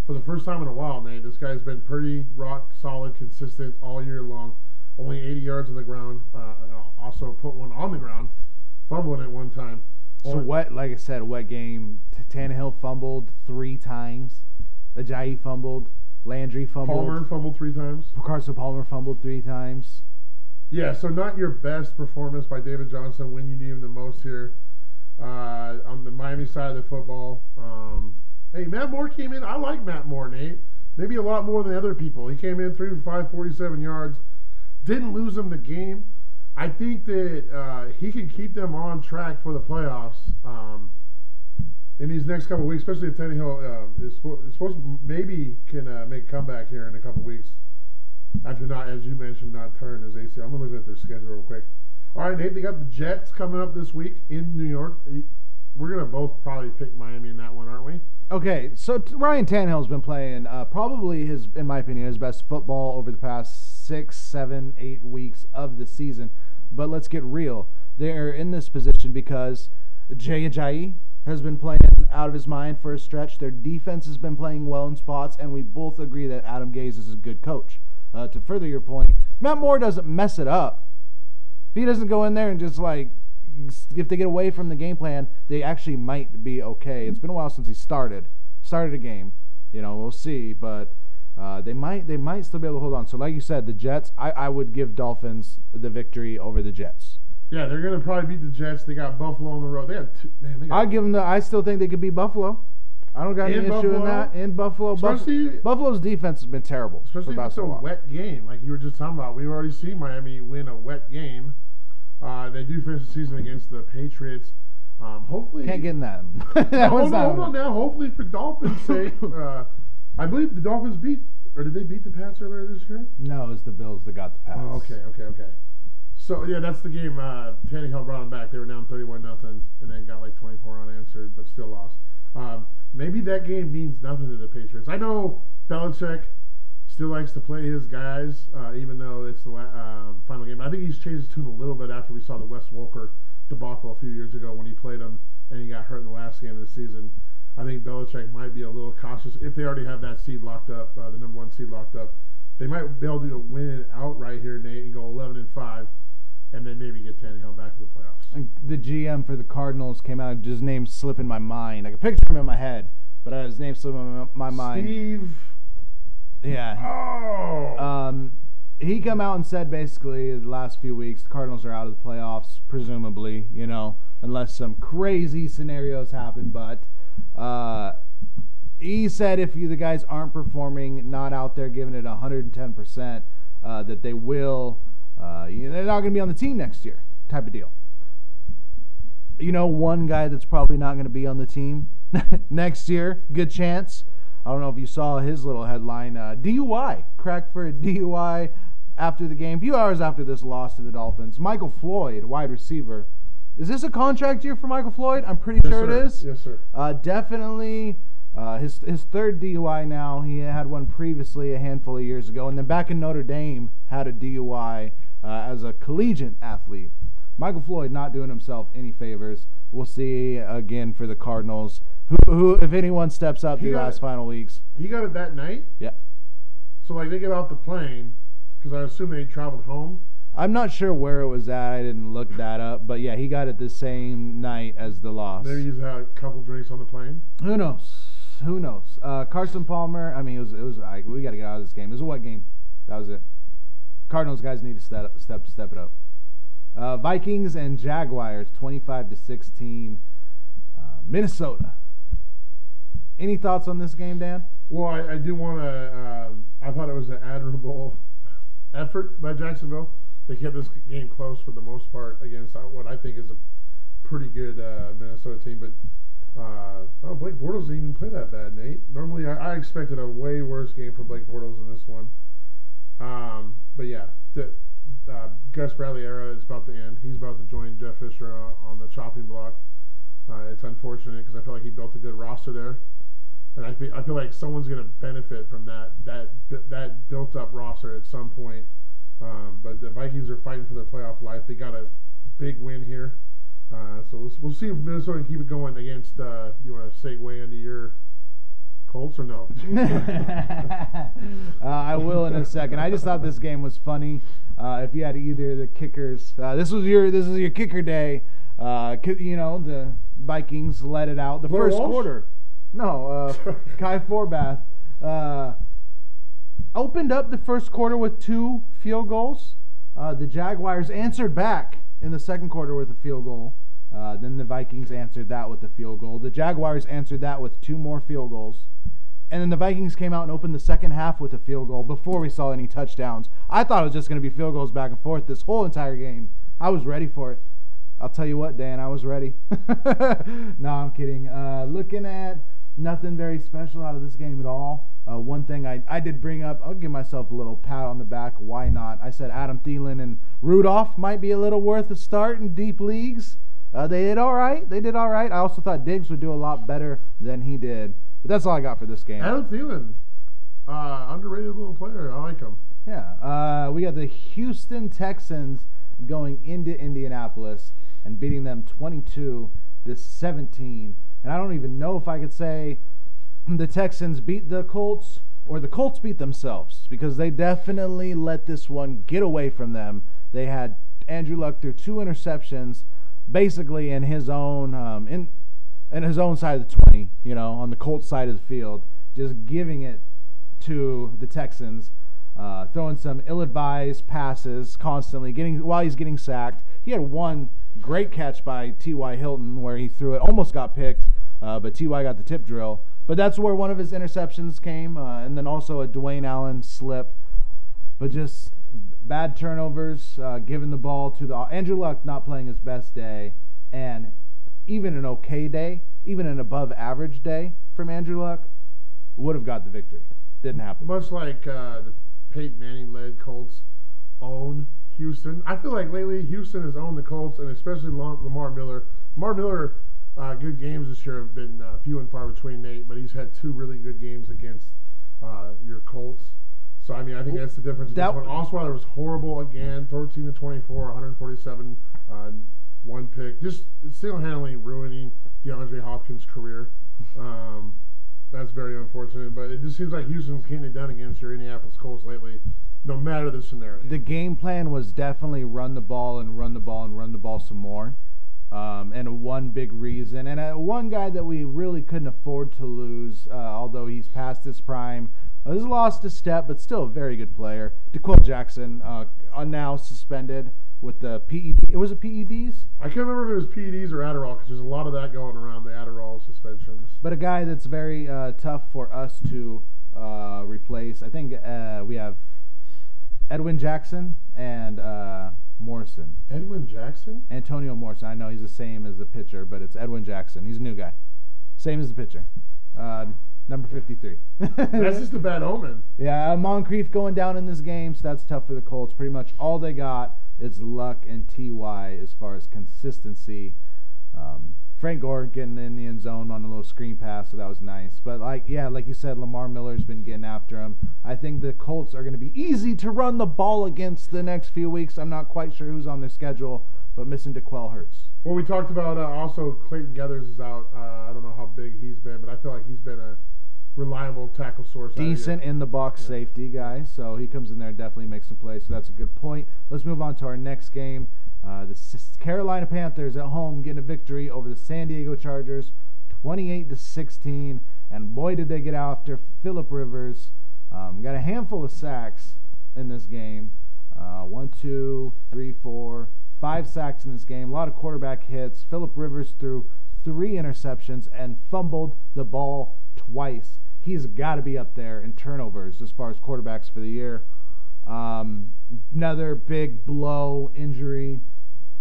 for the first time in a while. Nate, this guy's been pretty rock solid, consistent all year long. Only 80 yards on the ground. Uh, also put one on the ground, fumbling at one time. So Only- wet, like I said, a wet game. Tannehill fumbled three times. Ajayi fumbled. Landry fumbled. Palmer fumbled three times. Carson Palmer fumbled three times. Yeah, so not your best performance by David Johnson when you need him the most here uh, on the Miami side of the football. Um, hey, Matt Moore came in. I like Matt Moore, Nate. Maybe a lot more than other people. He came in three for five, 47 yards. Didn't lose them the game. I think that uh, he can keep them on track for the playoffs um, in these next couple weeks, especially if Tannehill uh, is, is supposed maybe can uh, make a comeback here in a couple of after not, as you mentioned, not turn as ACL. I'm look at their schedule real quick. All right, Nate, they got the Jets coming up this week in New York. We're gonna both probably pick Miami in that one, aren't we? Okay, so t- Ryan Tannehill's been playing uh, probably his, in my opinion, his best football over the past six, seven, eight weeks of the season. But let's get real. They're in this position because Jay Ajayi has been playing out of his mind for a stretch. Their defense has been playing well in spots, and we both agree that Adam Gase is a good coach. Uh, to further your point, Matt Moore doesn't mess it up. If he doesn't go in there and just like, if they get away from the game plan, they actually might be okay. It's been a while since he started, started a game. You know, we'll see, but uh, they might they might still be able to hold on. So, like you said, the Jets, I, I would give Dolphins the victory over the Jets. Yeah, they're gonna probably beat the Jets. They got Buffalo on the road. They got two, man. They got I give them the. I still think they could beat Buffalo. I don't got any In issue in that. In Buffalo, Buff- Buffalo's defense has been terrible. especially if it's a long. wet game, like you were just talking about. We've already seen Miami win a wet game. Uh, they do finish the season against the Patriots. Um, hopefully, Can't get in that. [LAUGHS] that hold, on, hold on now. Hopefully, for Dolphins' [LAUGHS] sake, uh, I believe the Dolphins beat, or did they beat the Pats earlier this year? No, it's the Bills that got the pass. Oh, okay, okay, okay. So yeah, that's the game. Uh, Tannehill brought them back. They were down thirty-one nothing, and then got like twenty-four unanswered, but still lost. Um, maybe that game means nothing to the Patriots. I know Belichick still likes to play his guys, uh, even though it's the la- uh, final game. I think he's changed his tune a little bit after we saw the Wes Welker debacle a few years ago when he played him and he got hurt in the last game of the season. I think Belichick might be a little cautious if they already have that seed locked up, uh, the number one seed locked up. They might be able to win it outright here, Nate, and go 11 and five, and then maybe get Tannehill back for the playoffs. And the GM for the Cardinals came out, his name slip in my mind. I could picture him in my head, but his name slip in my, mind. Steve. Yeah. Oh. Um, he come out and said basically the last few weeks the Cardinals are out of the playoffs, presumably, you know, unless some crazy scenarios happen. But uh, he said if you, the guys aren't performing, not out there giving it 110 percent, uh, that they will, uh, you know, they're not going to be on the team next year, type of deal. You know, one guy that's probably not going to be on the team [LAUGHS] next year, good chance. I don't know if you saw his little headline uh, DUI, cracked for a DUI after the game, a few hours after this loss to the Dolphins. Michael Floyd, wide receiver. Is this a contract year for Michael Floyd? I'm pretty Yes, sure sir. it is. Yes, sir. Uh, definitely uh, his his third DUI now. He had one previously a handful of years ago, and then back in Notre Dame had a DUI uh, as a collegiate athlete. Michael Floyd not doing himself any favors. We'll see again for the Cardinals. Who, who if anyone steps up He got last it. final weeks? He got it that night. Yeah. So like they get off the plane because I assume they traveled home. I'm not sure where it was at. I didn't look that up, but yeah, he got it the same night as the loss. Maybe he's had a couple drinks on the plane. Who knows? Who knows? Uh, Carson Palmer. I mean, it was. It was. I, we got to get out of this game. It was a what game? That was it. Cardinals guys need to step step step it up. Uh, Vikings and Jaguars, 25 to 16. Uh, Minnesota. Any thoughts on this game, Dan? Well, I, I do want to. Um, I thought it was an admirable [LAUGHS] effort by Jacksonville. They kept this game close for the most part against what I think is a pretty good uh, Minnesota team. But uh, oh, Blake Bortles didn't even play that bad, Nate. Normally, I, I expected a way worse game from Blake Bortles than this one. Um, but yeah, the, uh, Gus Bradley era is about to end. He's about to join Jeff Fisher uh, on the chopping block. Uh, it's unfortunate because I feel like he built a good roster there and I feel I feel like someone's going to benefit from that that that built up roster at some point. Um, but the Vikings are fighting for their playoff life. They got a big win here, uh, so we'll, see if Minnesota can keep it going against. Uh, you want to segue into your Colts or no? [LAUGHS] [LAUGHS] uh, I will in a second. I just thought this game was funny. Uh, if you had either of the kickers, uh, this was your this is your kicker day. Uh, you know the Vikings let it out the Blair first Walsh? quarter. No, uh, [LAUGHS] Kai Forbath uh, opened up the first quarter with two field goals. Uh, the Jaguars answered back in the second quarter with a field goal. Uh, then the Vikings answered that with a field goal. The Jaguars answered that with two more field goals. And then the Vikings came out and opened the second half with a field goal before we saw any touchdowns. I thought it was just going to be field goals back and forth this whole entire game. I was ready for it. I'll tell you what, Dan, I was ready. [LAUGHS] no, I'm kidding. Uh, looking at nothing very special out of this game at all. Uh, one thing I, I did bring up, I'll give myself a little pat on the back. Why not? I said Adam Thielen and Rudolph might be a little worth a start in deep leagues. Uh, they did all right. They did all right. I also thought Diggs would do a lot better than he did. But that's all I got for this game. Adam Thielen, uh, underrated little player. I like him. Yeah. Uh, we got the Houston Texans going into Indianapolis and beating them 22 to 17. And I don't even know if I could say the Texans beat the Colts or the Colts beat themselves because they definitely let this one get away from them. They had Andrew Luck threw two interceptions, basically in his own um, in in his own side of the 20, you know, on the Colts side of the field, just giving it to the Texans, uh, throwing some ill-advised passes constantly, getting while he's getting sacked. He had one great catch by T.Y. Hilton where he threw it, almost got picked, uh, but Ty got the tip drill. But that's where one of his interceptions came, uh, and then also a Dwayne Allen slip. But just bad turnovers, uh, giving the ball to the Andrew Luck not playing his best day, and even an okay day, even an above average day from Andrew Luck, would have got the victory. Didn't happen. Much like uh, the Peyton Manning led Colts own Houston. I feel like lately Houston has owned the Colts, and especially Lamar Miller. Lamar Miller uh, good games this year have been uh, few and far between, Nate, but he's had two really good games against uh, your Colts. So I mean, I think that's the difference. That one. Osweiler was horrible again, 13 to 24, 147, uh, one pick, just single-handedly ruining DeAndre Hopkins' career. Um, that's very unfortunate, but it just seems like Houston's getting it done against your Indianapolis Colts lately, no matter the scenario. The game plan was definitely run the ball and run the ball and run the ball some more. Um, and one big reason, and uh, one guy that we really couldn't afford to lose, uh, although he's past his prime, uh, he's lost a step, but still a very good player. D'Qwell Jackson, uh, now suspended with the PED. It was a PEDs. I can't remember if it was PEDs or Adderall because there's a lot of that going around the Adderall suspensions. But a guy that's very uh, tough for us to uh, replace. I think uh, we have Edwin Jackson and Morrison. Edwin Jackson? Antonio Morrison. I know he's the same as the pitcher, but it's Edwin Jackson. He's a new guy. Same as the pitcher. Number 53. [LAUGHS] that's just a bad omen. Yeah, Moncrief going down in this game, so that's tough for the Colts. Pretty much all they got is luck and TY as far as consistency. Um, Frank Gore getting in the end zone on a little screen pass, so that was nice. But like, yeah, like you said, Lamar Miller's been getting after him. I think the Colts are going to be easy to run the ball against the next few weeks. I'm not quite sure who's on their schedule, but missing D'Qwell hurts. Well, we talked about uh, also Clayton Geathers is out. Uh, I don't know how big he's been, but I feel like he's been a reliable tackle source. out of you. decent in the box Yeah. safety guy, so he comes in there and definitely makes some plays. So that's a good point. Let's move on to our next game. Uh, the Carolina Panthers at home getting a victory over the San Diego Chargers, 28 to 16. And boy, did they get after Philip Rivers. Um, got a handful of sacks in this game. Uh, one, two, three, four, five sacks in this game. A lot of quarterback hits. Philip Rivers threw three interceptions and fumbled the ball twice. He's got to be up there in turnovers as far as quarterbacks for the year. Um, another big blow injury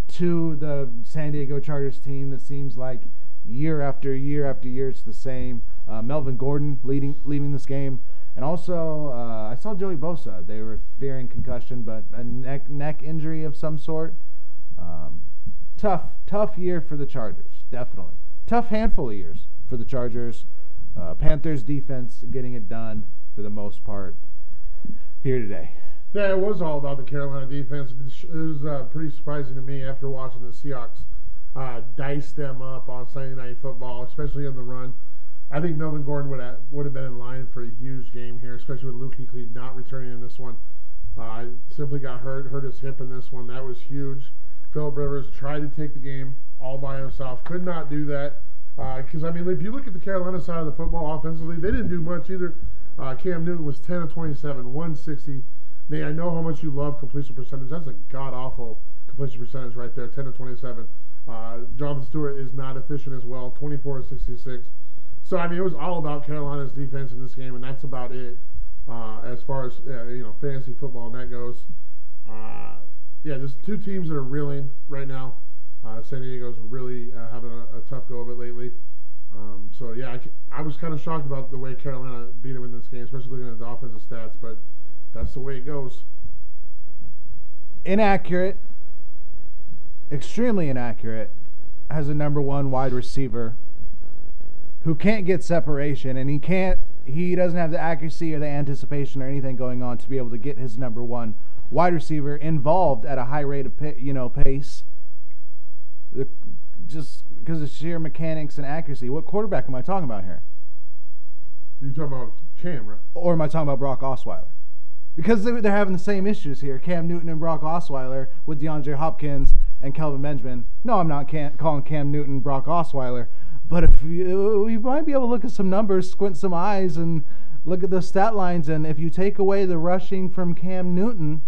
to the San Diego Chargers team that seems like year after year after year it's the same. Uh, Melvin Gordon leading leaving this game, and also uh, I saw Joey Bosa. They were fearing concussion, but a neck neck injury of some sort. Um, tough tough year for the Chargers, definitely. Tough handful of years for the Chargers. Uh, Panthers defense getting it done for the most part here today. Yeah, it was all about the Carolina defense. It was uh, pretty surprising to me after watching the Seahawks uh, dice them up on Sunday Night Football, especially in the run. I think Melvin Gordon would have, would have been in line for a huge game here, especially with Luke Kuechly not returning in this one. Uh, simply got hurt, hurt his hip in this one. That was huge. Philip Rivers tried to take the game all by himself, could not do that. Because I mean, if you look at the Carolina side of the football offensively, they didn't do much either. Uh, Cam Newton was 10 of 27, 160. Nate, I know how much you love completion percentage. That's a god awful completion percentage right there, 10 to 27. Uh, Jonathan Stewart is not efficient as well, 24 to 66. So I mean, it was all about Carolina's defense in this game, and that's about it uh, as far as uh, you know fantasy football and that goes. Uh, yeah, there's two teams that are reeling right now. Uh, San Diego's really uh, having a, a tough go of it lately. Um, so yeah, I was kind of shocked about the way Carolina beat them in this game, especially looking at the offensive stats. But that's the way it goes. inaccurate, extremely inaccurate, has a number one wide receiver who can't get separation and he can't he doesn't have the accuracy or the anticipation or anything going on to be able to get his number one wide receiver involved at a high rate of you know pace the, just because of sheer mechanics and accuracy what quarterback am i talking about here You talking about Cam, right? or am I talking about Brock Osweiler? Because they- they're having the same issues here. Cam Newton and Brock Osweiler with DeAndre Hopkins and Kelvin Benjamin. No, I'm not calling Cam Newton Brock Osweiler, but if you, you might be able to look at some numbers, squint some eyes, and look at the stat lines, and if you take away the rushing from Cam Newton,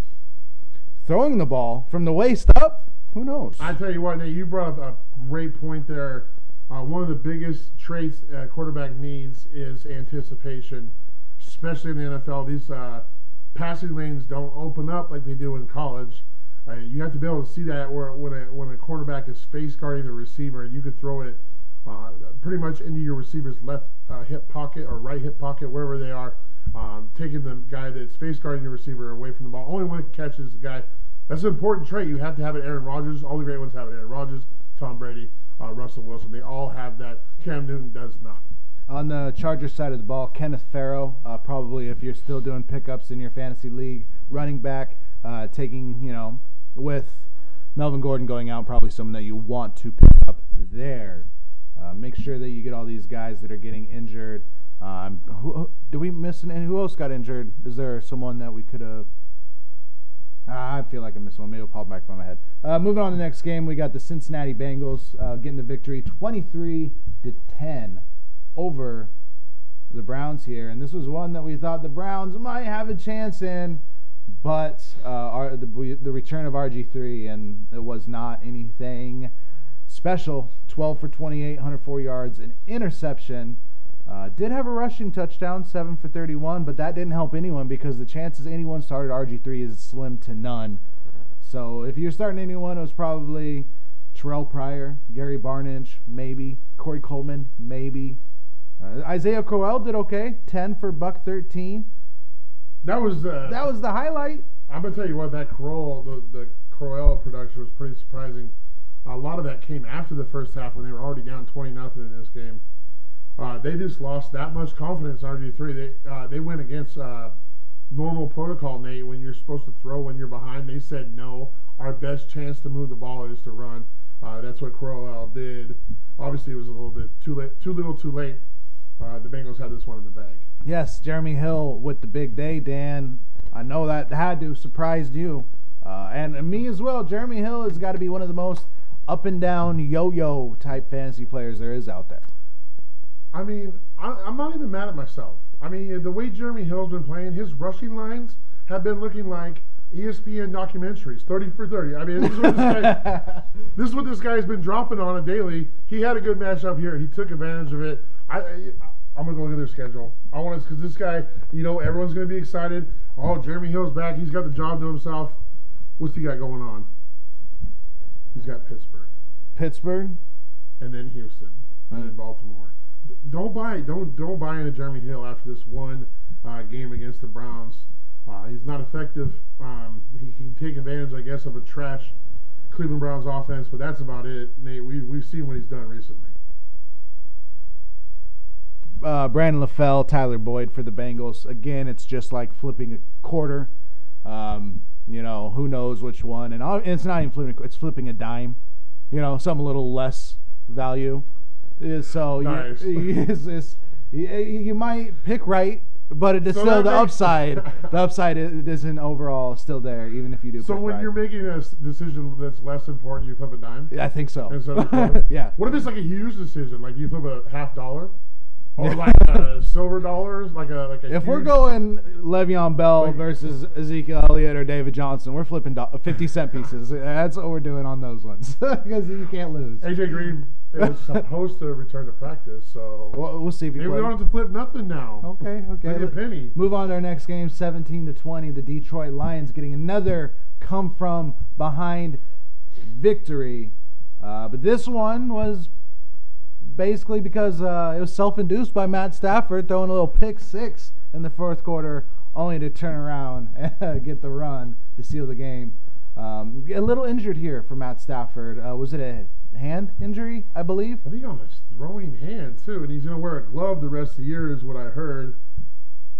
throwing the ball from the waist up, who knows? I tell you what, Nate, you brought up a great point there. Uh, one of the biggest traits a quarterback needs is anticipation, especially in the NFL. These uh, passing lanes don't open up like they do in college. Uh, you have to be able to see that where, when a when a quarterback is face guarding the receiver, you could throw it uh, pretty much into your receiver's left uh, hip pocket or right hip pocket, wherever they are, um, taking the guy that's face guarding your receiver away from the ball. Only one catches the guy. That's an important trait. You have to have it. Aaron Rodgers, all the great ones have it. Aaron Rodgers, Tom Brady, uh, Russell Wilson. They all have that. Cam Newton does not. On the Chargers side of the ball, Kenneth Farrow, uh, probably if you're still doing pickups in your fantasy league, running back, uh, taking, you know, with Melvin Gordon going out, probably someone that you want to pick up there. Uh, make sure that you get all these guys that are getting injured. Um, who, who- do we miss an, who else got injured? Is there someone that we could have? I feel like I missed one. Maybe it'll pop back by my head. Uh, moving on to the next game, we got the Cincinnati Bengals uh, getting the victory, 23 to 10 over the Browns here, and this was one that we thought the Browns might have a chance in, but uh, our, the, the return of RG3, and it was not anything special. 12 for 28, 104 yards, an interception. Uh, did have a rushing touchdown, 7 for 31, but that didn't help anyone because the chances anyone started RG3 is slim to none. So if you're starting anyone, it was probably Terrelle Pryor, Gary Barnidge, maybe Corey Coleman, maybe. Uh, Isaiah Crowell did okay, 10 for buck 13. That was. Uh, That was the highlight. I'm gonna tell you what. That Crowell, the the Crowell production was pretty surprising. A lot of that came after the first half when they were already down 20 nothing in this game. Uh, they just lost that much confidence. in RG3. They uh, they went against uh, normal protocol, Nate. When you're supposed to throw when you're behind, they said no. Our best chance to move the ball is to run. Uh, that's what Crowell did. Obviously, it was a little bit too late, too little, too late. uh, the Bengals had this one in the bag. Yes, Jeremy Hill with the big day, Dan. I know that had to surprised you, uh, and me as well. Jeremy Hill has got to be one of the most up and down yo-yo type fantasy players there is out there. I mean, I, I'm not even mad at myself. I mean, the way Jeremy Hill's been playing, his rushing lines have been looking like ESPN documentaries, 30 for 30. I mean, this is what this guy, [LAUGHS] this is what this guy's been dropping on a daily. He had a good matchup here. He took advantage of it. I, I I'm gonna go look at their schedule. I want to because this guy, you know, everyone's gonna be excited. Oh, Jeremy Hill's back. He's got the job to himself. What's he got going on? He's got Pittsburgh Pittsburgh. and then Houston and then hmm. Baltimore. Don't buy don't don't buy into Jeremy Hill after this one uh, game against the Browns. Uh, he's not effective. Um, he can take advantage, I guess, of a trash Cleveland Browns offense, but that's about it. Nate, we've we've seen what he's done recently. uh, Brandon LaFell, Tyler Boyd for the Bengals. Again, it's just like flipping a quarter. Um, you know, who knows which one, and, and it's not even flipping; it's flipping a dime. You know, some a little less value. Uh, So you- Nice. [LAUGHS] it's- it's- you, you might pick right, but it is So still [LAUGHS] the upside. the upside isn't overall still there, even if you do. So when right. you're making a decision that's less important, you flip a dime. Yeah, I think so. Instead of a quarter? yeah. What if it's like a huge decision, like you flip a half dollar, or [LAUGHS] like a silver dollars, like a like a. If we're going Le'Veon Bell Like- versus Ezekiel Elliott or David Johnson, we're flipping do- 50 cent pieces. That's what we're doing on those ones because you can't lose. AJ Green is [LAUGHS] supposed to return to practice, so We'll, we'll see if he maybe we plays. don't have to flip nothing now. Okay, okay. Maybe a Let- penny. Move on to our next game, 17 to 20. The Detroit Lions getting another come from behind victory, uh, but this one was basically because uh, it was self-induced by Matt Stafford throwing a little pick six in the fourth quarter, only to turn around [LAUGHS] and get the run to seal the game. Um, a little injured here for Matt Stafford. Uh, was it a hand injury, I believe? I think on his throwing hand too, and he's gonna wear a glove the rest of the year, is what I heard.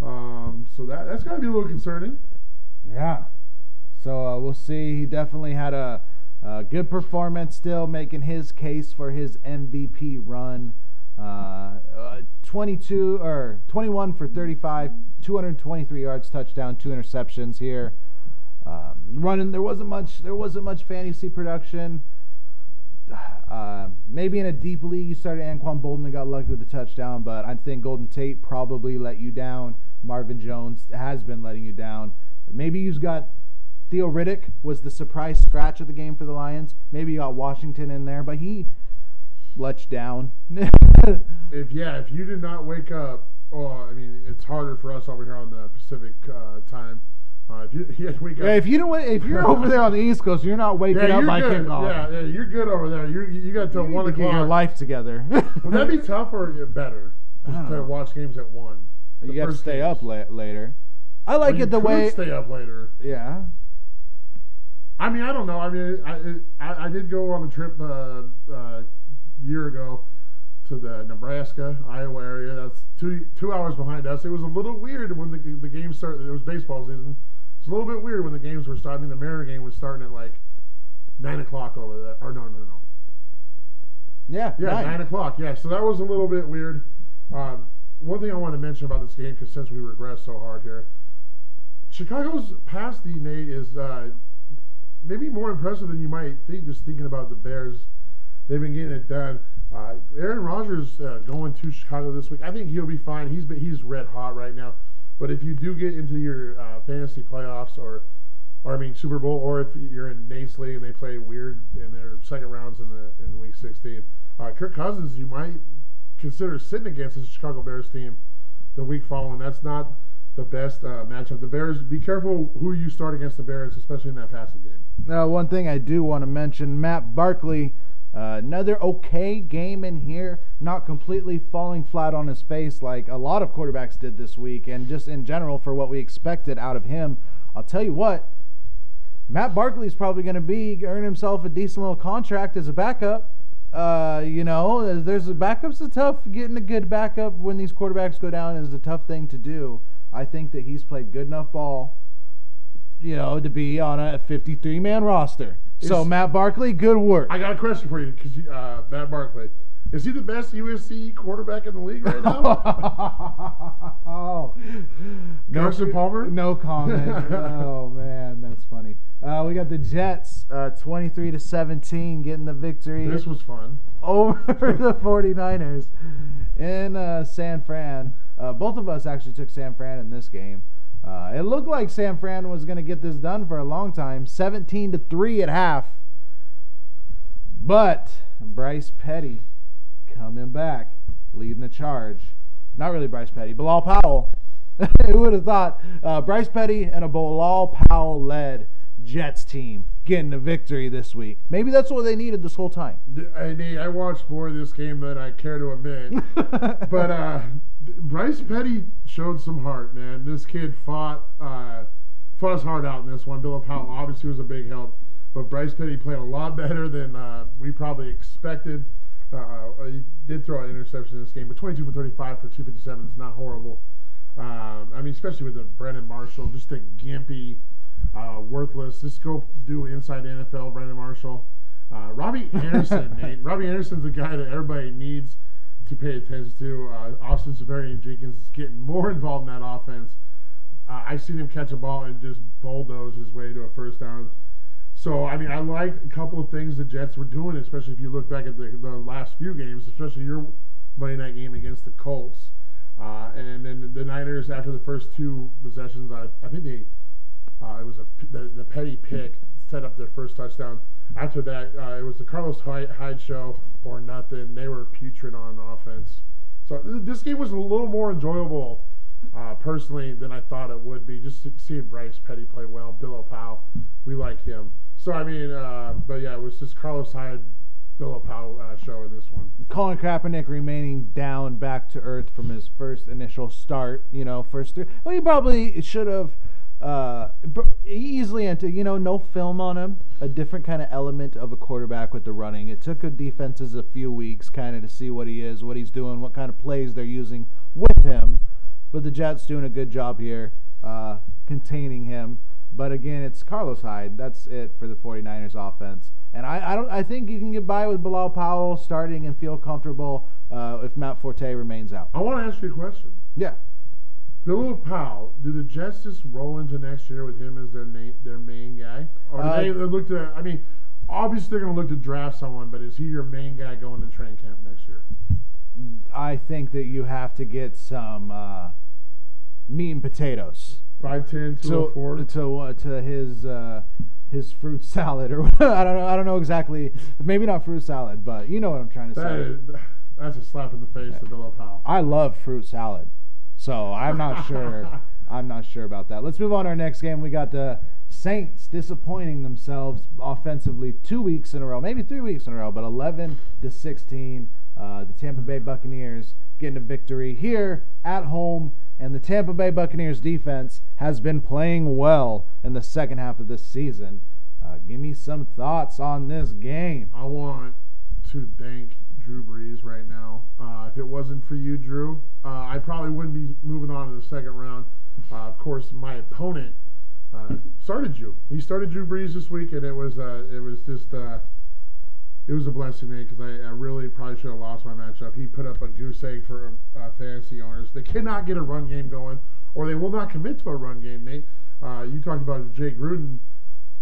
Um, so that that's gotta be a little concerning. Yeah. So uh, we'll see. He definitely had a, a good performance, still making his case for his MVP run. Uh, uh, 22 or 21 for 35, 223 yards, touchdown, two interceptions here. Um, running, there wasn't much. There wasn't much fantasy production. Uh, maybe in a deep league, you started Anquan Boldin and got lucky with the touchdown, but I think Golden Tate probably let you down. Marvin Jones has been letting you down. Maybe you've got Theo Riddick was the surprise scratch of the game for the Lions. Maybe you got Washington in there, but he let you down. [LAUGHS] If yeah, if you did not wake up, oh, I mean, it's harder for us over here on the Pacific uh, time. Uh, if you, to wake up, Yeah, if you don't, if you're over there on the East Coast, you're not waking yeah, up by good. kickoff. Yeah, yeah, you're good over there. You you got till You one to get your life together. [LAUGHS] Would that be tough or better? I Just don't to know. watch games at one. You got to stay games. up la- later. I like you it the way. stay up later. Yeah. I mean, I don't know. I mean, I I, I did go on a trip uh, uh, year ago to the Nebraska Iowa area. That's two two hours behind us. It was a little weird when the the game started. It was baseball season. It's a little bit weird when the games were starting. The Mariner game was starting at like nine o'clock over there. Or no, no, no. Yeah. Yeah, nine. nine o'clock. Yeah, so that was a little bit weird. Um, one thing I want to mention about this game, because since we regressed so hard here, Chicago's pass D Nate is uh, maybe more impressive than you might think. Just thinking about the Bears, they've been getting it done. Uh, Aaron Rodgers uh, going to Chicago this week. I think he'll be fine. He's been, he's red hot right now. But if you do get into your uh, fantasy playoffs or or I mean Super Bowl, or if you're in league and they play weird in their second rounds in the in Week 16, uh, Kirk Cousins you might consider sitting against the Chicago Bears team the week following. That's not the best uh, matchup. The Bears, be careful who you start against the Bears, especially in that passing game. Now, one thing I do want to mention Matt Barkley, uh, another okay game in here, not completely falling flat on his face like a lot of quarterbacks did this week, and just in general for what we expected out of him. I'll tell you what, Matt Barkley's probably going to be earn himself a decent little contract as a backup. Uh, you know, there's backups are tough. Getting a good backup when these quarterbacks go down is a tough thing to do. I think that he's played good enough ball you know, to be on a 53 man roster. So Matt Barkley, good work. I got a question for you, because uh, Matt Barkley. Is he the best USC quarterback in the league right now? [LAUGHS] oh, Carson Palmer? No comment. [LAUGHS] oh man, that's funny. Uh, we got the Jets, uh, 23 to 17, getting the victory this was fun. over [LAUGHS] the 49ers in uh, San Fran. Uh, both of us actually took San Fran in this game. Uh, it looked like San Fran was going to get this done for a long time, 17 to three at half. But Bryce Petty coming back, leading the charge. Not really Bryce Petty, Bilal Powell. [LAUGHS] Who would have thought uh, Bryce Petty and a Bilal Powell led Jets team getting the victory this week? Maybe that's what they needed this whole time. I, Nate, I watched more of this game than I care to admit. [LAUGHS] but uh, Bryce Petty showed some heart, man. This kid fought uh, fought his heart out in this one. Bilal Powell obviously was a big help, but Bryce Petty played a lot [LAUGHS] better than uh, we probably expected. Uh, he did throw an interception in this game, but 22 for 35 for 257 is not horrible. Um, I mean, especially with the Brandon Marshall, just a gimpy, uh, worthless. Just go do inside NFL, Brandon Marshall. Uh, Robby [LAUGHS] Anderson, Nate. Robby Anderson's the guy that everybody needs to pay attention to. Uh, Austin Seferian-Jenkins is getting more involved in that offense. Uh, I've seen him catch a ball and just bulldoze his way to a first down. So, I mean, I like a couple of things the Jets were doing, especially if you look back at the, the last few games, especially your Monday night game against the Colts. Uh, and then the, the Niners, after the first two possessions, I, I think they uh, it was a the, the petty pick set up their first touchdown. After that, uh, it was the Carlos Hyde, show or nothing. They were putrid on offense. So th- this game was a little more enjoyable uh, personally than I thought it would be. Just seeing Bryce Petty play well, Bilal Powell, we like him. So I mean, uh, but yeah, it was just Carlos Hyde, Bilal Powell uh, show in this one. Colin Kaepernick remaining down back to earth from his first initial start. You know, first three. Well, he probably should have uh, easily into. You know, no film on him. A different kind of element of a quarterback with the running. It took a defenses a few weeks kind of to see what he is, what he's doing, what kind of plays they're using with him. But the Jets doing a good job here, uh, containing him. But again, it's Carlos Hyde. That's it for the 49ers offense. And I, I don't I think you can get by with Bilal Powell starting and feel comfortable uh, if Matt Forte remains out. I want to ask you a question. Yeah. Bilal Powell, do the Jets just roll into next year with him as their na- their main guy, or do Uh, they look to? I mean, obviously they're going to look to draft someone, but is he your main guy going to training camp next year? I think that you have to get some uh, meat and potatoes 5'10", to 204? to uh, to his uh, his fruit [LAUGHS] salad or [LAUGHS] I don't know I don't know exactly maybe not fruit salad but you know what I'm trying to That say. is, that's a slap in the face to Bilal Powell. I love fruit salad, so I'm not [LAUGHS] sure. I'm not sure about that. Let's move on to our next game. We got the Saints disappointing themselves offensively two weeks in a row, maybe three weeks in a row, but 11 to 16. Uh, the Tampa Bay Buccaneers getting a victory here at home, and the Tampa Bay Buccaneers defense has been playing well in the second half of this season. Uh, give me some thoughts on this game. I want to thank Drew Brees right now. Uh, if it wasn't for you, Drew, uh, I probably wouldn't be moving on to the second round. Uh, of course, my opponent uh, started you. He started Drew Brees this week, and it was uh, it was just it was a blessing, Nate, because I, I really probably should have lost my matchup. He put up a goose egg for uh, fantasy owners. They cannot get a run game going, or they will not commit to a run game, Nate. Uh, you talked about Jay Gruden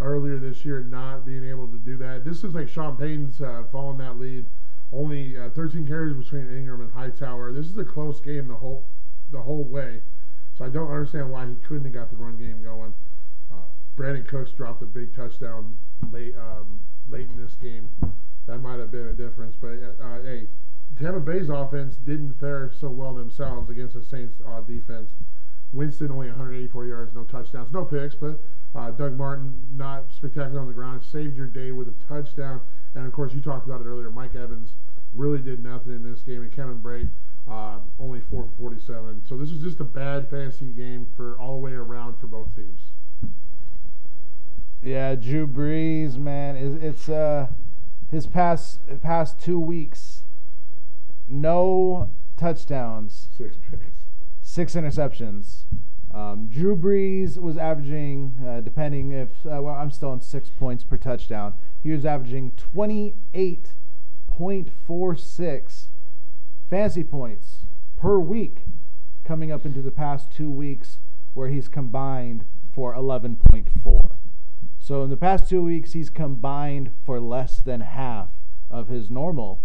earlier this year not being able to do that. This is like Sean Payton's uh, following that lead. Only uh, 13 carries between Ingram and Hightower. This is a close game the whole the whole way. So I don't understand why he couldn't have got the run game going. Uh, Brandin Cooks dropped a big touchdown late um, late in this game. That might have been a difference. But uh, uh, hey, Tampa Bay's offense didn't fare so well themselves against the Saints' uh, defense. Winston only 184 yards, no touchdowns, no picks, but uh, Doug Martin not spectacular on the ground. Saved your day with a touchdown, and of course you talked about it earlier. Mike Evans really did nothing in this game, and Kevin Bray uh, only four for 47. So this is just a bad fantasy game for all the way around for both teams. Yeah, Drew Brees, man, is it's uh his past past two weeks, no touchdowns, Six picks. six interceptions. Um, Drew Brees was averaging, uh, depending if uh, well, I'm still on six points per touchdown. He was averaging 28 11.46 fantasy points per week coming up into the past two weeks, where he's combined for 11.4. So in the past two weeks, he's combined for less than half of his normal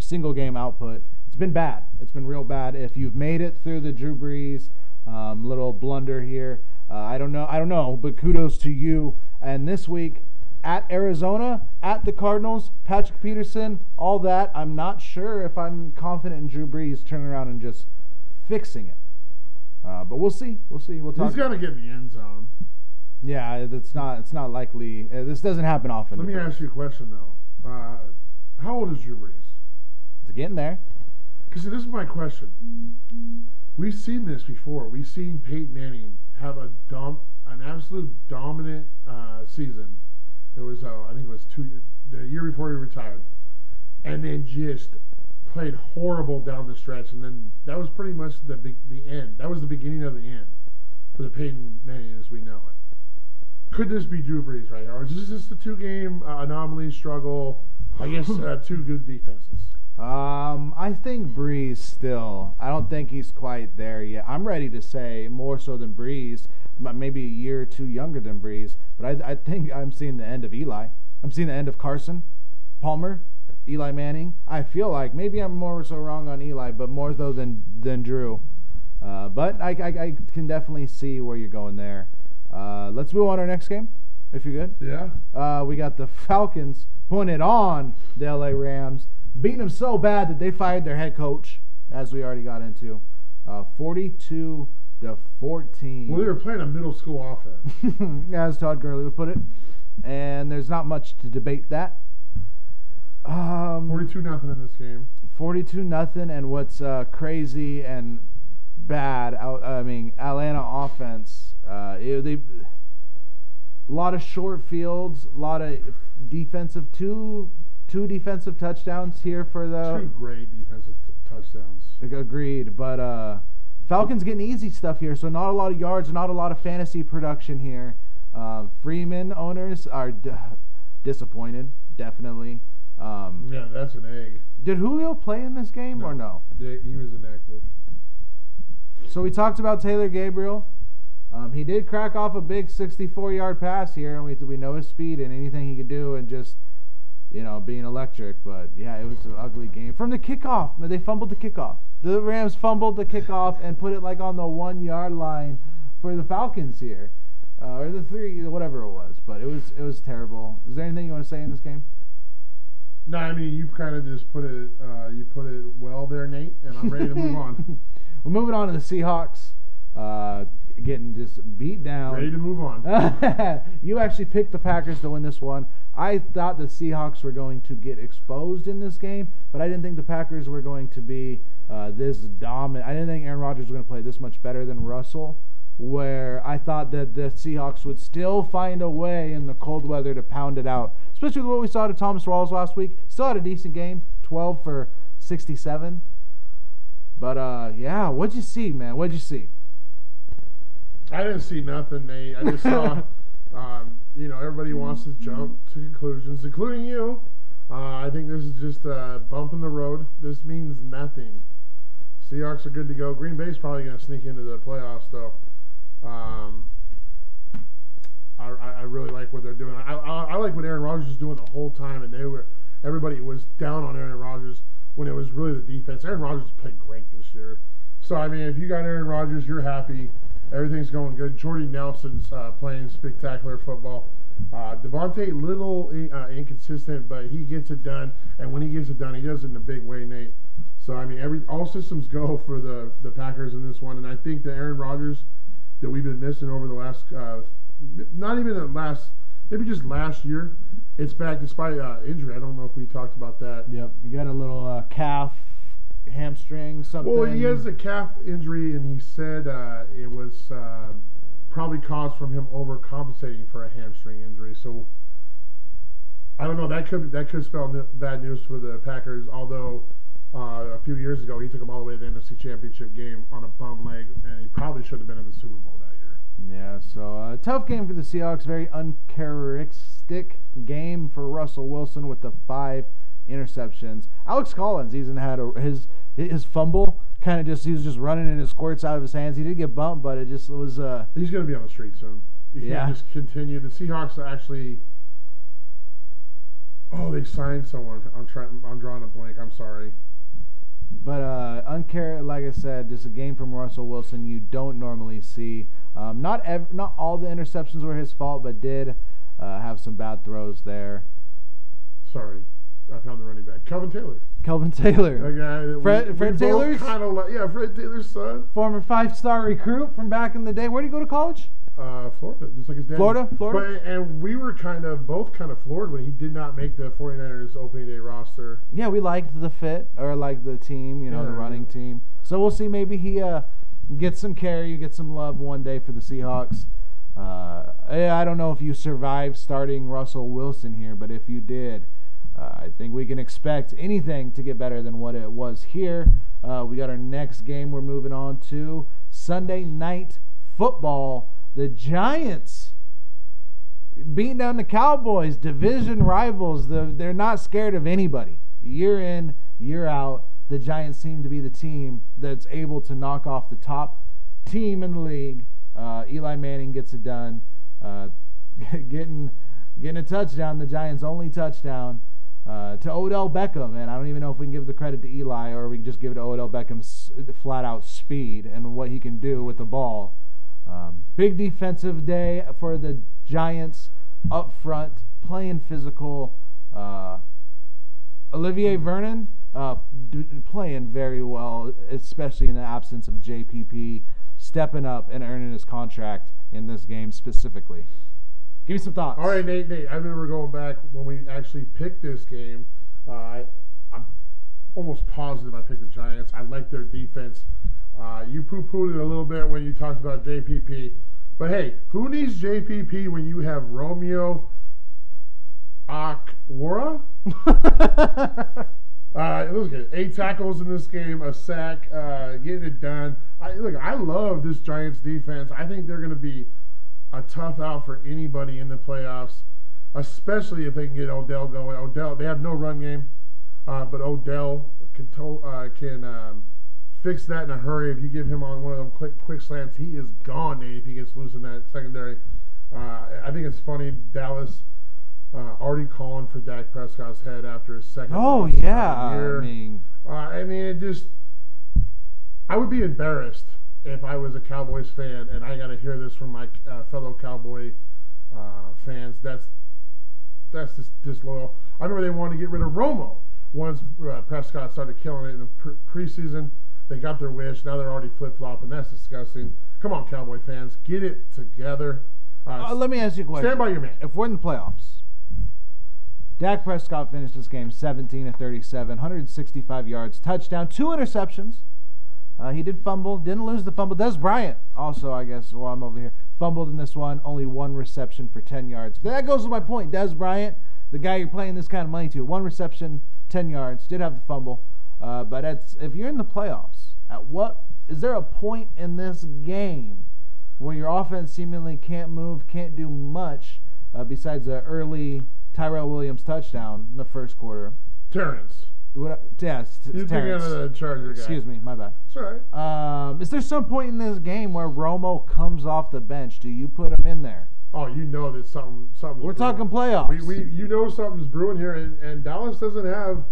single game output. It's been bad. It's been real bad. If you've made it through the Drew Brees um, little blunder here, uh, I don't know. I don't know, but kudos to you. And this week at Arizona, at the Cardinals, Patrick Peterson, all that. I'm not sure if I'm confident in Drew Brees turning around and just fixing it. Uh, but we'll see. We'll see. We'll talk. He's to get in the end zone. Yeah, it's not. It's not likely. Uh, this doesn't happen often. Let me ask you a question though. Uh, how old is Drew Brees? It's getting there. Because this is my question. We've seen this before. We've seen Peyton Manning have a dump, an absolute dominant uh, season. It was, uh, I think it was two the year before he retired, and then just played horrible down the stretch. And then that was pretty much the be- the end. That was the beginning of the end for the Peyton Manning as we know it. Could this be Drew Brees right here, or is this just a two-game uh, anomaly struggle? [LAUGHS] I guess uh, two good defenses. Um, I think Brees still. I don't think he's quite there yet. I'm ready to say more so than Brees, maybe a year or two younger than Brees. But I, I think I'm seeing the end of Eli. I'm seeing the end of Carson, Palmer, Eli Manning. I feel like maybe I'm more so wrong on Eli, but more so than than Drew. Uh, but I, I, I, can definitely see where you're going there. Uh, let's move on to our next game, if you're good. Yeah. Uh, we got the Falcons putting it on the LA Rams beating them so bad that they fired their head coach, as we already got into. Uh, 42 to 14. Well, they were playing a middle school offense. [LAUGHS] as Todd Gurley would put it. And there's not much to debate that. Um, 42 nothing in this game. 42 nothing. And what's uh, crazy and bad, I mean, Atlanta offense, uh, it, they. A lot of short fields, a lot of defensive two two defensive touchdowns here for the two great defensive t- touchdowns. Agreed, but uh, Falcons getting easy stuff here, so not a lot of yards, not a lot of fantasy production here. Uh, Freeman owners are d- disappointed, definitely. Um, yeah, that's an egg. Did Julio play in this game no, or no? He was inactive. So we talked about Taylor Gabriel. Um, he did crack off a big 64-yard pass here, and we we know his speed and anything he could do, and just you know, being electric. But yeah, it was an ugly game from the kickoff. They fumbled the kickoff. The Rams fumbled the kickoff and put it like on the one yard line for the Falcons here, uh, or the three, whatever it was. But it was it was terrible. Is there anything you want to say in this game? No, I mean you kind of just put it uh, you put it well there, Nate, and I'm ready to move on. [LAUGHS] We're moving on to the Seahawks. Uh, getting just beat down. Ready to move on. [LAUGHS] you actually picked the Packers to win this one. I thought the Seahawks were going to get exposed in this game, but I didn't think the Packers were going to be uh, this dominant. I didn't think Aaron Rodgers was going to play this much better than Russell. Where I thought that the Seahawks would still find a way in the cold weather to pound it out, especially with what we saw to Thomas Rawls last week. Still had a decent game, 12 for 67. But uh, yeah, what'd you see, man? What'd you see? I didn't see nothing, Nate. I just saw, [LAUGHS] um, you know, everybody wants to jump to conclusions, including you. Uh, I think this is just a bump in the road. This means nothing. Seahawks are good to go. Green Bay's probably going to sneak into the playoffs, though. Um, I, I, really like what they're doing. I, I, I like what Aaron Rodgers is doing the whole time, and they were everybody was down on Aaron Rodgers when it was really the defense. Aaron Rodgers played great this year. So I mean, if you got Aaron Rodgers, you're happy. Everything's going good. Jordy Nelson's uh, playing spectacular football. Uh, Davante little uh, inconsistent, but he gets it done. And when he gets it done, he does it in a big way, Nate. So I mean, every all systems go [LAUGHS] for the the Packers in this one. And I think the Aaron Rodgers that we've been missing over the last, uh, not even the last, maybe just last year, it's back despite uh, injury. I don't know if we talked about that. Yep, you got a little uh, calf hamstring, something. Well, he has a calf injury, and he said uh, it was uh, probably caused from him overcompensating for a hamstring injury. So I don't know. That could that could spell bad news for the Packers. Although uh, a few years ago he took them all the way to the NFC Championship game on a bum leg, and he probably should have been in the Super Bowl that year. Yeah. So uh, tough game for the Seahawks. Very uncharacteristic game for Russell Wilson with the five interceptions. Alex Collins even had a, his his fumble kind of just he was just running and it squirts out of his hands. He did get bumped, but it just was uh He's going to be on the street soon. You Yeah. can't just continue. The Seahawks actually. Oh, they signed someone. I'm trying. I'm drawing a blank. I'm sorry. But uh, uncare, like I said, just a game from Russell Wilson you don't normally see. Um, not ev- not all the interceptions were his fault, but did uh, have some bad throws there. Sorry, I found the running back, Kelvin Taylor. Kelvin Taylor, guy. That Fred- we, Fred we Taylor's? Kind of like yeah, Fred Taylor's son. former five-star recruit from back in the day. Where did he go to college? Uh, Florida, just like his dad. Florida? Florida? But, and we were kind of both kind of floored when he did not make the 49ers opening day roster. Yeah, we liked the fit or like the team, you know, the Yeah. running team. So we'll see. Maybe he uh, gets some carry, gets some love one day for the Seahawks. Uh, yeah, I don't know if you survived starting Russell Wilson here, but if you did, uh, I think we can expect anything to get better than what it was here. Uh, we got our next game we're moving on to Sunday night football. The Giants beating down the Cowboys, division rivals. The, they're not scared of anybody. Year in, year out, the Giants seem to be the team that's able to knock off the top team in the league. Uh, Eli Manning gets it done, uh, [LAUGHS] getting getting a touchdown, the Giants' only touchdown. Uh, to Odell Beckham, and I don't even know if we can give the credit to Eli or we can just give it to Odell Beckham's flat out speed and what he can do with the ball. Um, big defensive day for the Giants up front, playing physical. Uh, Olivier Vernon uh, d- playing very well, especially in the absence of JPP, stepping up and earning his contract in this game specifically. Give me some thoughts. All right, Nate. Nate, I remember going back when we actually picked this game. Uh, I, I'm almost positive I picked the Giants. I like their defense. Uh, you poo-pooed it a little bit when you talked about JPP, but hey, who needs JPP when you have Romeo Okwara? [LAUGHS] Uh, look at eight tackles in this game, a sack, uh, getting it done. I, look, I love this Giants defense. I think they're going to be a tough out for anybody in the playoffs, especially if they can get Odell going. Odell, they have no run game, uh, but Odell can to, uh, can um, fix that in a hurry. If you give him on one of them quick quick slants, he is gone. Nate, if he gets loose in that secondary, uh, I think it's funny Dallas. Uh, already calling for Dak Prescott's head after his second. oh loss of the yeah, year. I mean, Uh, I mean, it just. I would be embarrassed if I was a Cowboys fan and I got to hear this from my uh, fellow Cowboy uh, fans. That's that's just disloyal. I remember they wanted to get rid of Romo once uh, Prescott started killing it in the pre- preseason. They got their wish. Now they're already flip flopping. That's disgusting. Come on, Cowboy fans, get it together. Uh, uh, let me ask you a question. stand by your man. If we're in the playoffs, Dak Prescott finished this game 17 of 37, 165 yards, touchdown, two interceptions. Uh, he did fumble, didn't lose the fumble. Dez Bryant also, I guess, while I'm over here, fumbled in this one, only one reception for 10 yards. But that goes to my point. Dez Bryant, the guy you're playing this kind of money to, one reception, 10 yards, did have the fumble. Uh, but if you're in the playoffs, at what is there a point in this game where your offense seemingly can't move, can't do much uh, besides an early Tyrell Williams touchdown in the first quarter? Terrence, What, yeah, it's, it's you're thinking of the Charger guy. Excuse me, my bad. It's all right. Um, is there some point in this game where Romo comes off the bench? Do you put him in there? Oh, you know that something something. We're talking playoffs. We, we you know something's brewing here, and, and Dallas doesn't have,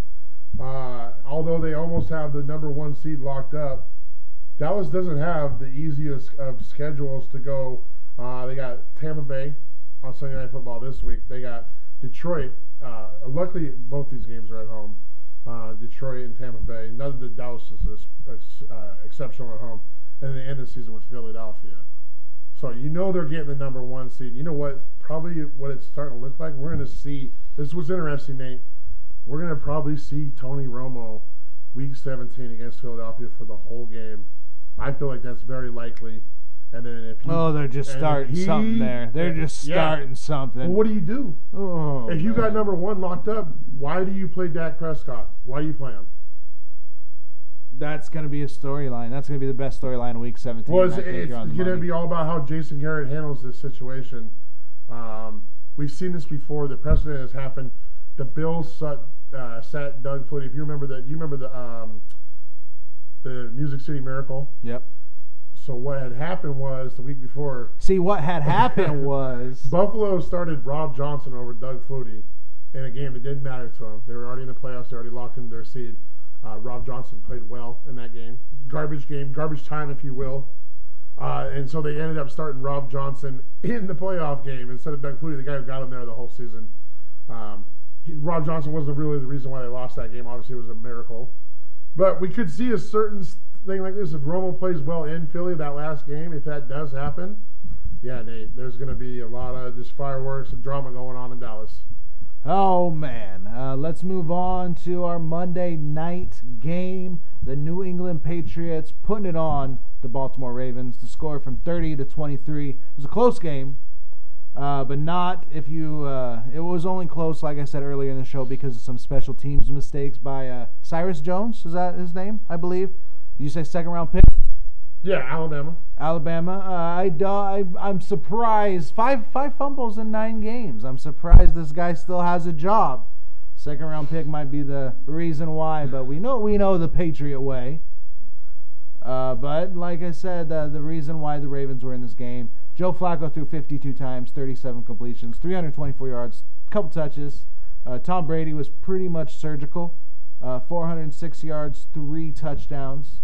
uh, although they almost have the number one seed locked up. Dallas doesn't have the easiest of schedules to go. Uh, they got Tampa Bay on Sunday Night Football this week. They got Detroit. Uh, luckily, both these games are at home. Uh, Detroit and Tampa Bay. None of the Dallas is uh, exceptional at home, and then they end the season with Philadelphia. So you know they're getting the number one seed. You know what? Probably what it's starting to look like. We're going to see. This was interesting, Nate. We're going to probably see Tony Romo week 17 against Philadelphia for the whole game. I feel like that's very likely. And then if he, Oh, they're just starting he- something there. They're just yeah. starting something. Well, what do you do? oh, if you got number one locked up, why do you play Dak Prescott? Why do you play him? That's going to be a storyline. That's going to be the best storyline in Week 17. Well, it's, it's you're on the going to be all about how Jason Garrett handles this situation. Um, we've seen this before. The precedent has happened. The Bills, uh, uh, sat Doug Flutie. If you remember that, you remember the um, the Music City Miracle. Yep. So what had happened was the week before, See, what had [LAUGHS] happened was Buffalo started Rob Johnson over Doug Flutie in a game that didn't matter to them. They were already in the playoffs. They already locked in their seed. Uh, Rob Johnson played well in that game. Garbage game, garbage time, if you will. Uh, and so they ended up starting Rob Johnson [LAUGHS] in the playoff game instead of Doug Flutie, the guy who got him there the whole season. Um, he, Rob Johnson wasn't really the reason why they lost that game. Obviously, it was a miracle. But we could see a certain thing like this if Romo plays well in Philly that last game. If that does happen, yeah, Nate, there's going to be a lot of just fireworks and drama going on in Dallas. Oh man, uh, let's move on to our Monday night game. The New England Patriots putting it on the Baltimore Ravens. The score from 30 to 23. It was a close game, uh, but not if you. Uh, it was only close, like I said earlier in the show, because of some special teams mistakes by uh, Cyrus Jones. Is that his name? I believe. You say second round pick? Yeah, Alabama. Alabama. Uh, I, I I'm surprised. Five five fumbles in nine games. I'm surprised this guy still has a job. Second round pick might be the reason why, but we know we know the Patriot way. Uh, but like I said, uh, the reason why the Ravens were in this game, Joe Flacco threw 52 times, 37 completions, 324 yards, couple touches. Uh, Tom Brady was pretty much surgical, uh, 406 yards, three touchdowns,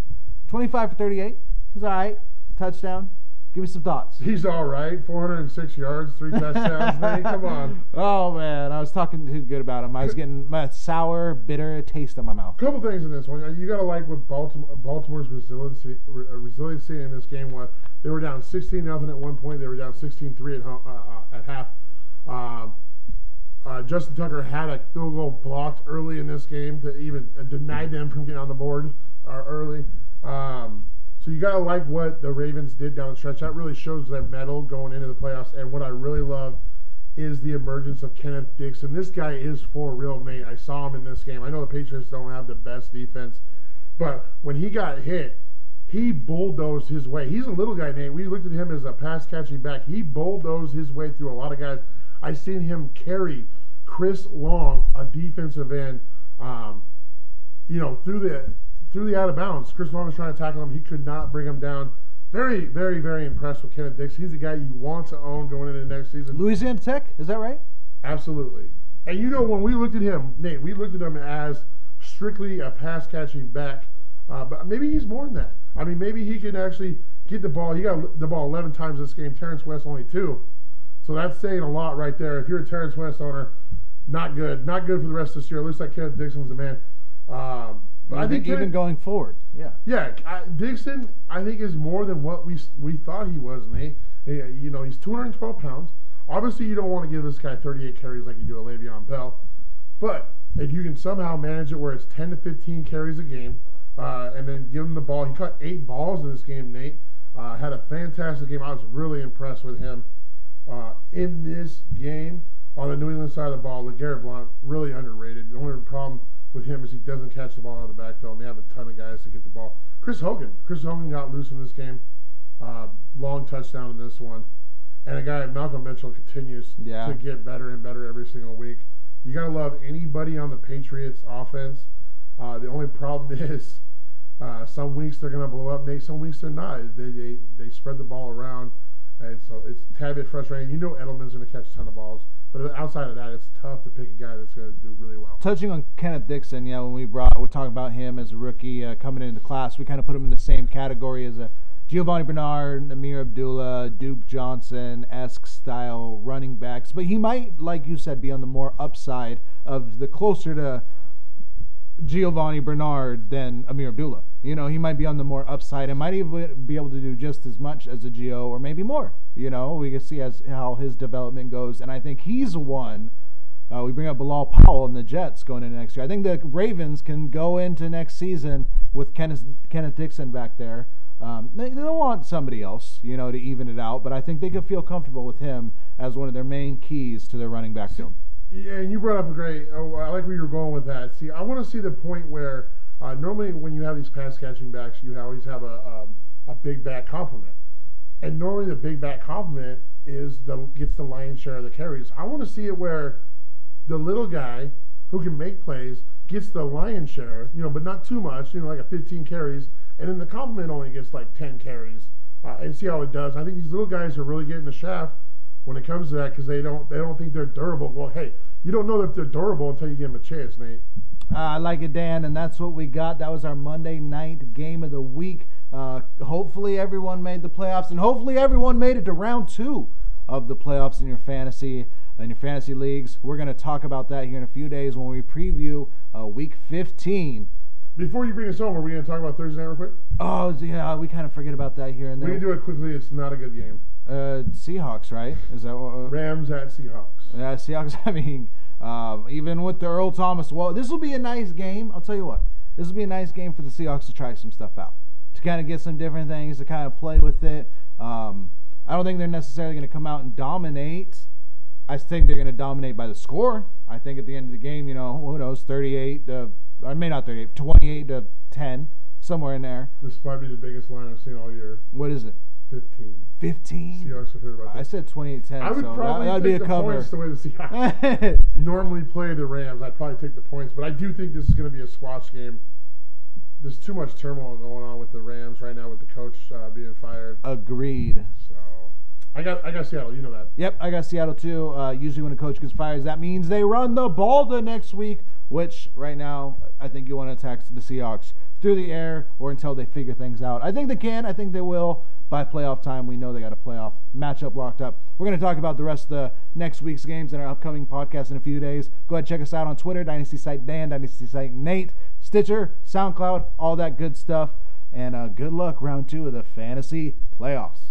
25 for 38. He's all right. Touchdown. Give me some thoughts. He's all right. 406 yards, three [LAUGHS] touchdowns. Come on. Oh man, I was talking too good about him. I was getting my sour, bitter taste in my mouth. A couple things in this one. You got to like what Baltimore, Baltimore's resiliency, uh, resiliency in this game was. They were down 16 nothing at one point. They were down 16-3 at, home, uh, uh, at half. Um, uh, Justin Tucker had a field goal blocked early in this game to even uh, deny them from getting on the board uh, early. Um, so you gotta like what the Ravens did down the stretch. That really shows their metal going into the playoffs. And what I really love is the emergence of Kenneth Dixon. This guy is for real, Nate. I saw him in this game. I know the Patriots don't have the best defense, but when he got hit, he bulldozed his way. He's a little guy, Nate. We looked at him as a pass catching back. He bulldozed his way through a lot of guys. I seen him carry Chris Long, a defensive end, um, you know, through the through the out of bounds. Chris Long was trying to tackle him. He could not bring him down. Very, very, very impressed with Kenneth Dixon. He's a guy you want to own going into the next season. Louisiana Tech, is that right? Absolutely. And you know, when we looked at him, Nate, we looked at him as strictly a pass catching back. Uh, but maybe he's more than that. I mean, maybe he can actually get the ball. He got the ball 11 times this game. Terrance West only two. So that's saying a lot right there. If you're a Terrance West owner, not good. Not good for the rest of this year. It looks like Kenneth Dixon's the man. Um, but I think even Kenneth- going forward. Yeah. yeah, I, Dixon, I think is more than what we we thought he was. Nate, you know, he's 212 pounds. Obviously, you don't want to give this guy 38 carries like you do a Le'Veon Bell, but if you can somehow manage it where it's 10 to 15 carries a game, uh, and then give him the ball, he caught eight balls in this game. Nate uh, had a fantastic game. I was really impressed with him uh, in this game. On the New England side of the ball, LeGarrette Blount really underrated. The only problem with him is he doesn't catch the ball out of the backfield, and they have a ton of guys to get the ball. Chris Hogan, Chris Hogan got loose in this game, uh, long touchdown in this one, and a guy Malcolm Mitchell continues Yeah. to get better and better every single week. You gotta love anybody on the Patriots offense. Uh, the only problem [LAUGHS] is uh, some weeks they're gonna blow up, Nate. Some weeks they're not. They they, they spread the ball around, and so it's a tad bit frustrating. You know Edelman's gonna catch a ton of balls, but outside of that, it's tough to pick a guy that's gonna do really well. Touching on Kenneth Dixon, yeah, when we brought, we're talking about him as a rookie uh, coming into class, we kind of put him in the same category as a Giovani Bernard, Ameer Abdullah, Duke Johnson esque style running backs. But he might, like you said, be on the more upside of the closer to Giovani Bernard than Ameer Abdullah. You know, he might be on the more upside and might even be able to do just as much as a Gio or maybe more. You know, we can see as how his development goes, and I think he's one. Uh, we bring up Bilal Powell and the Jets going into next year. I think the Ravens can go into next season with Kenneth, Kenneth Dixon back there. Um, they, they don't want somebody else, you know, to even it out, but I think they could feel comfortable with him as one of their main keys to their running backfield. Yeah, and you brought up a great. Oh, I like where you were going with that. See, I want to see the point where uh, normally when you have these pass catching backs, you always have a um, a big back complement, and normally the big back complement is the gets the lion's share of the carries. I want to see it where the little guy who can make plays, gets the lion's share, you know, but not too much, you know, like a 15 carries, and then the complement only gets like 10 carries, uh, and see how it does. I think these little guys are really getting the shaft when it comes to that because they don't they don't think they're durable. Well, hey, you don't know that they're durable until you give them a chance, Nate. Uh, I like it, Dan, and that's what we got. That was our Monday night game of the week. Uh, hopefully, everyone made the playoffs, and hopefully, everyone made it to round two of the playoffs in your fantasy in your fantasy leagues. We're going to talk about that here in a few days when we preview uh, Week 15. Before you bring us home, are we going to talk about Thursday night real quick? Oh yeah, we kind of forget about that here and there. We can do it quickly. It's not a good game. Uh, Seahawks, right? Is that what? Uh, Rams at Seahawks. Yeah, Seahawks. [LAUGHS] I mean, um, even with the Earl Thomas, well, this will be a nice game. I'll tell you what, this will be a nice game for the Seahawks to try some stuff out, to kind of get some different things, to kind of play with it. Um, I don't think they're necessarily going to come out and dominate. I think they're going to dominate by the score. I think at the end of the game, you know, who knows, 38 to, I may not 38, 28 to 10, somewhere in there. This might be the biggest line I've seen all year. What is it? 15. 15? Seahawks are favored by I 15. said 28 10. I would so probably that, would take be a the cover. points the way the Seahawks [LAUGHS] normally play the Rams. I'd probably take the points, but I do think this is going to be a squash game. There's too much turmoil going on with the Rams right now with the coach uh, being fired. Agreed. So I got I got Seattle. You know that. Yep, I got Seattle too. Uh, usually, when a coach gets fired, that means they run the ball the next week. Which right now, I think you want to attack the Seahawks through the air or until they figure things out. I think they can. I think they will. By playoff time, we know they got a playoff matchup locked up. We're going to talk about the rest of the next week's games in our upcoming podcast in a few days. Go ahead, check us out on Twitter, Dynasty Site Dan, Dynasty Site Nate, Stitcher, SoundCloud, all that good stuff. And uh, good luck round two of the fantasy playoffs.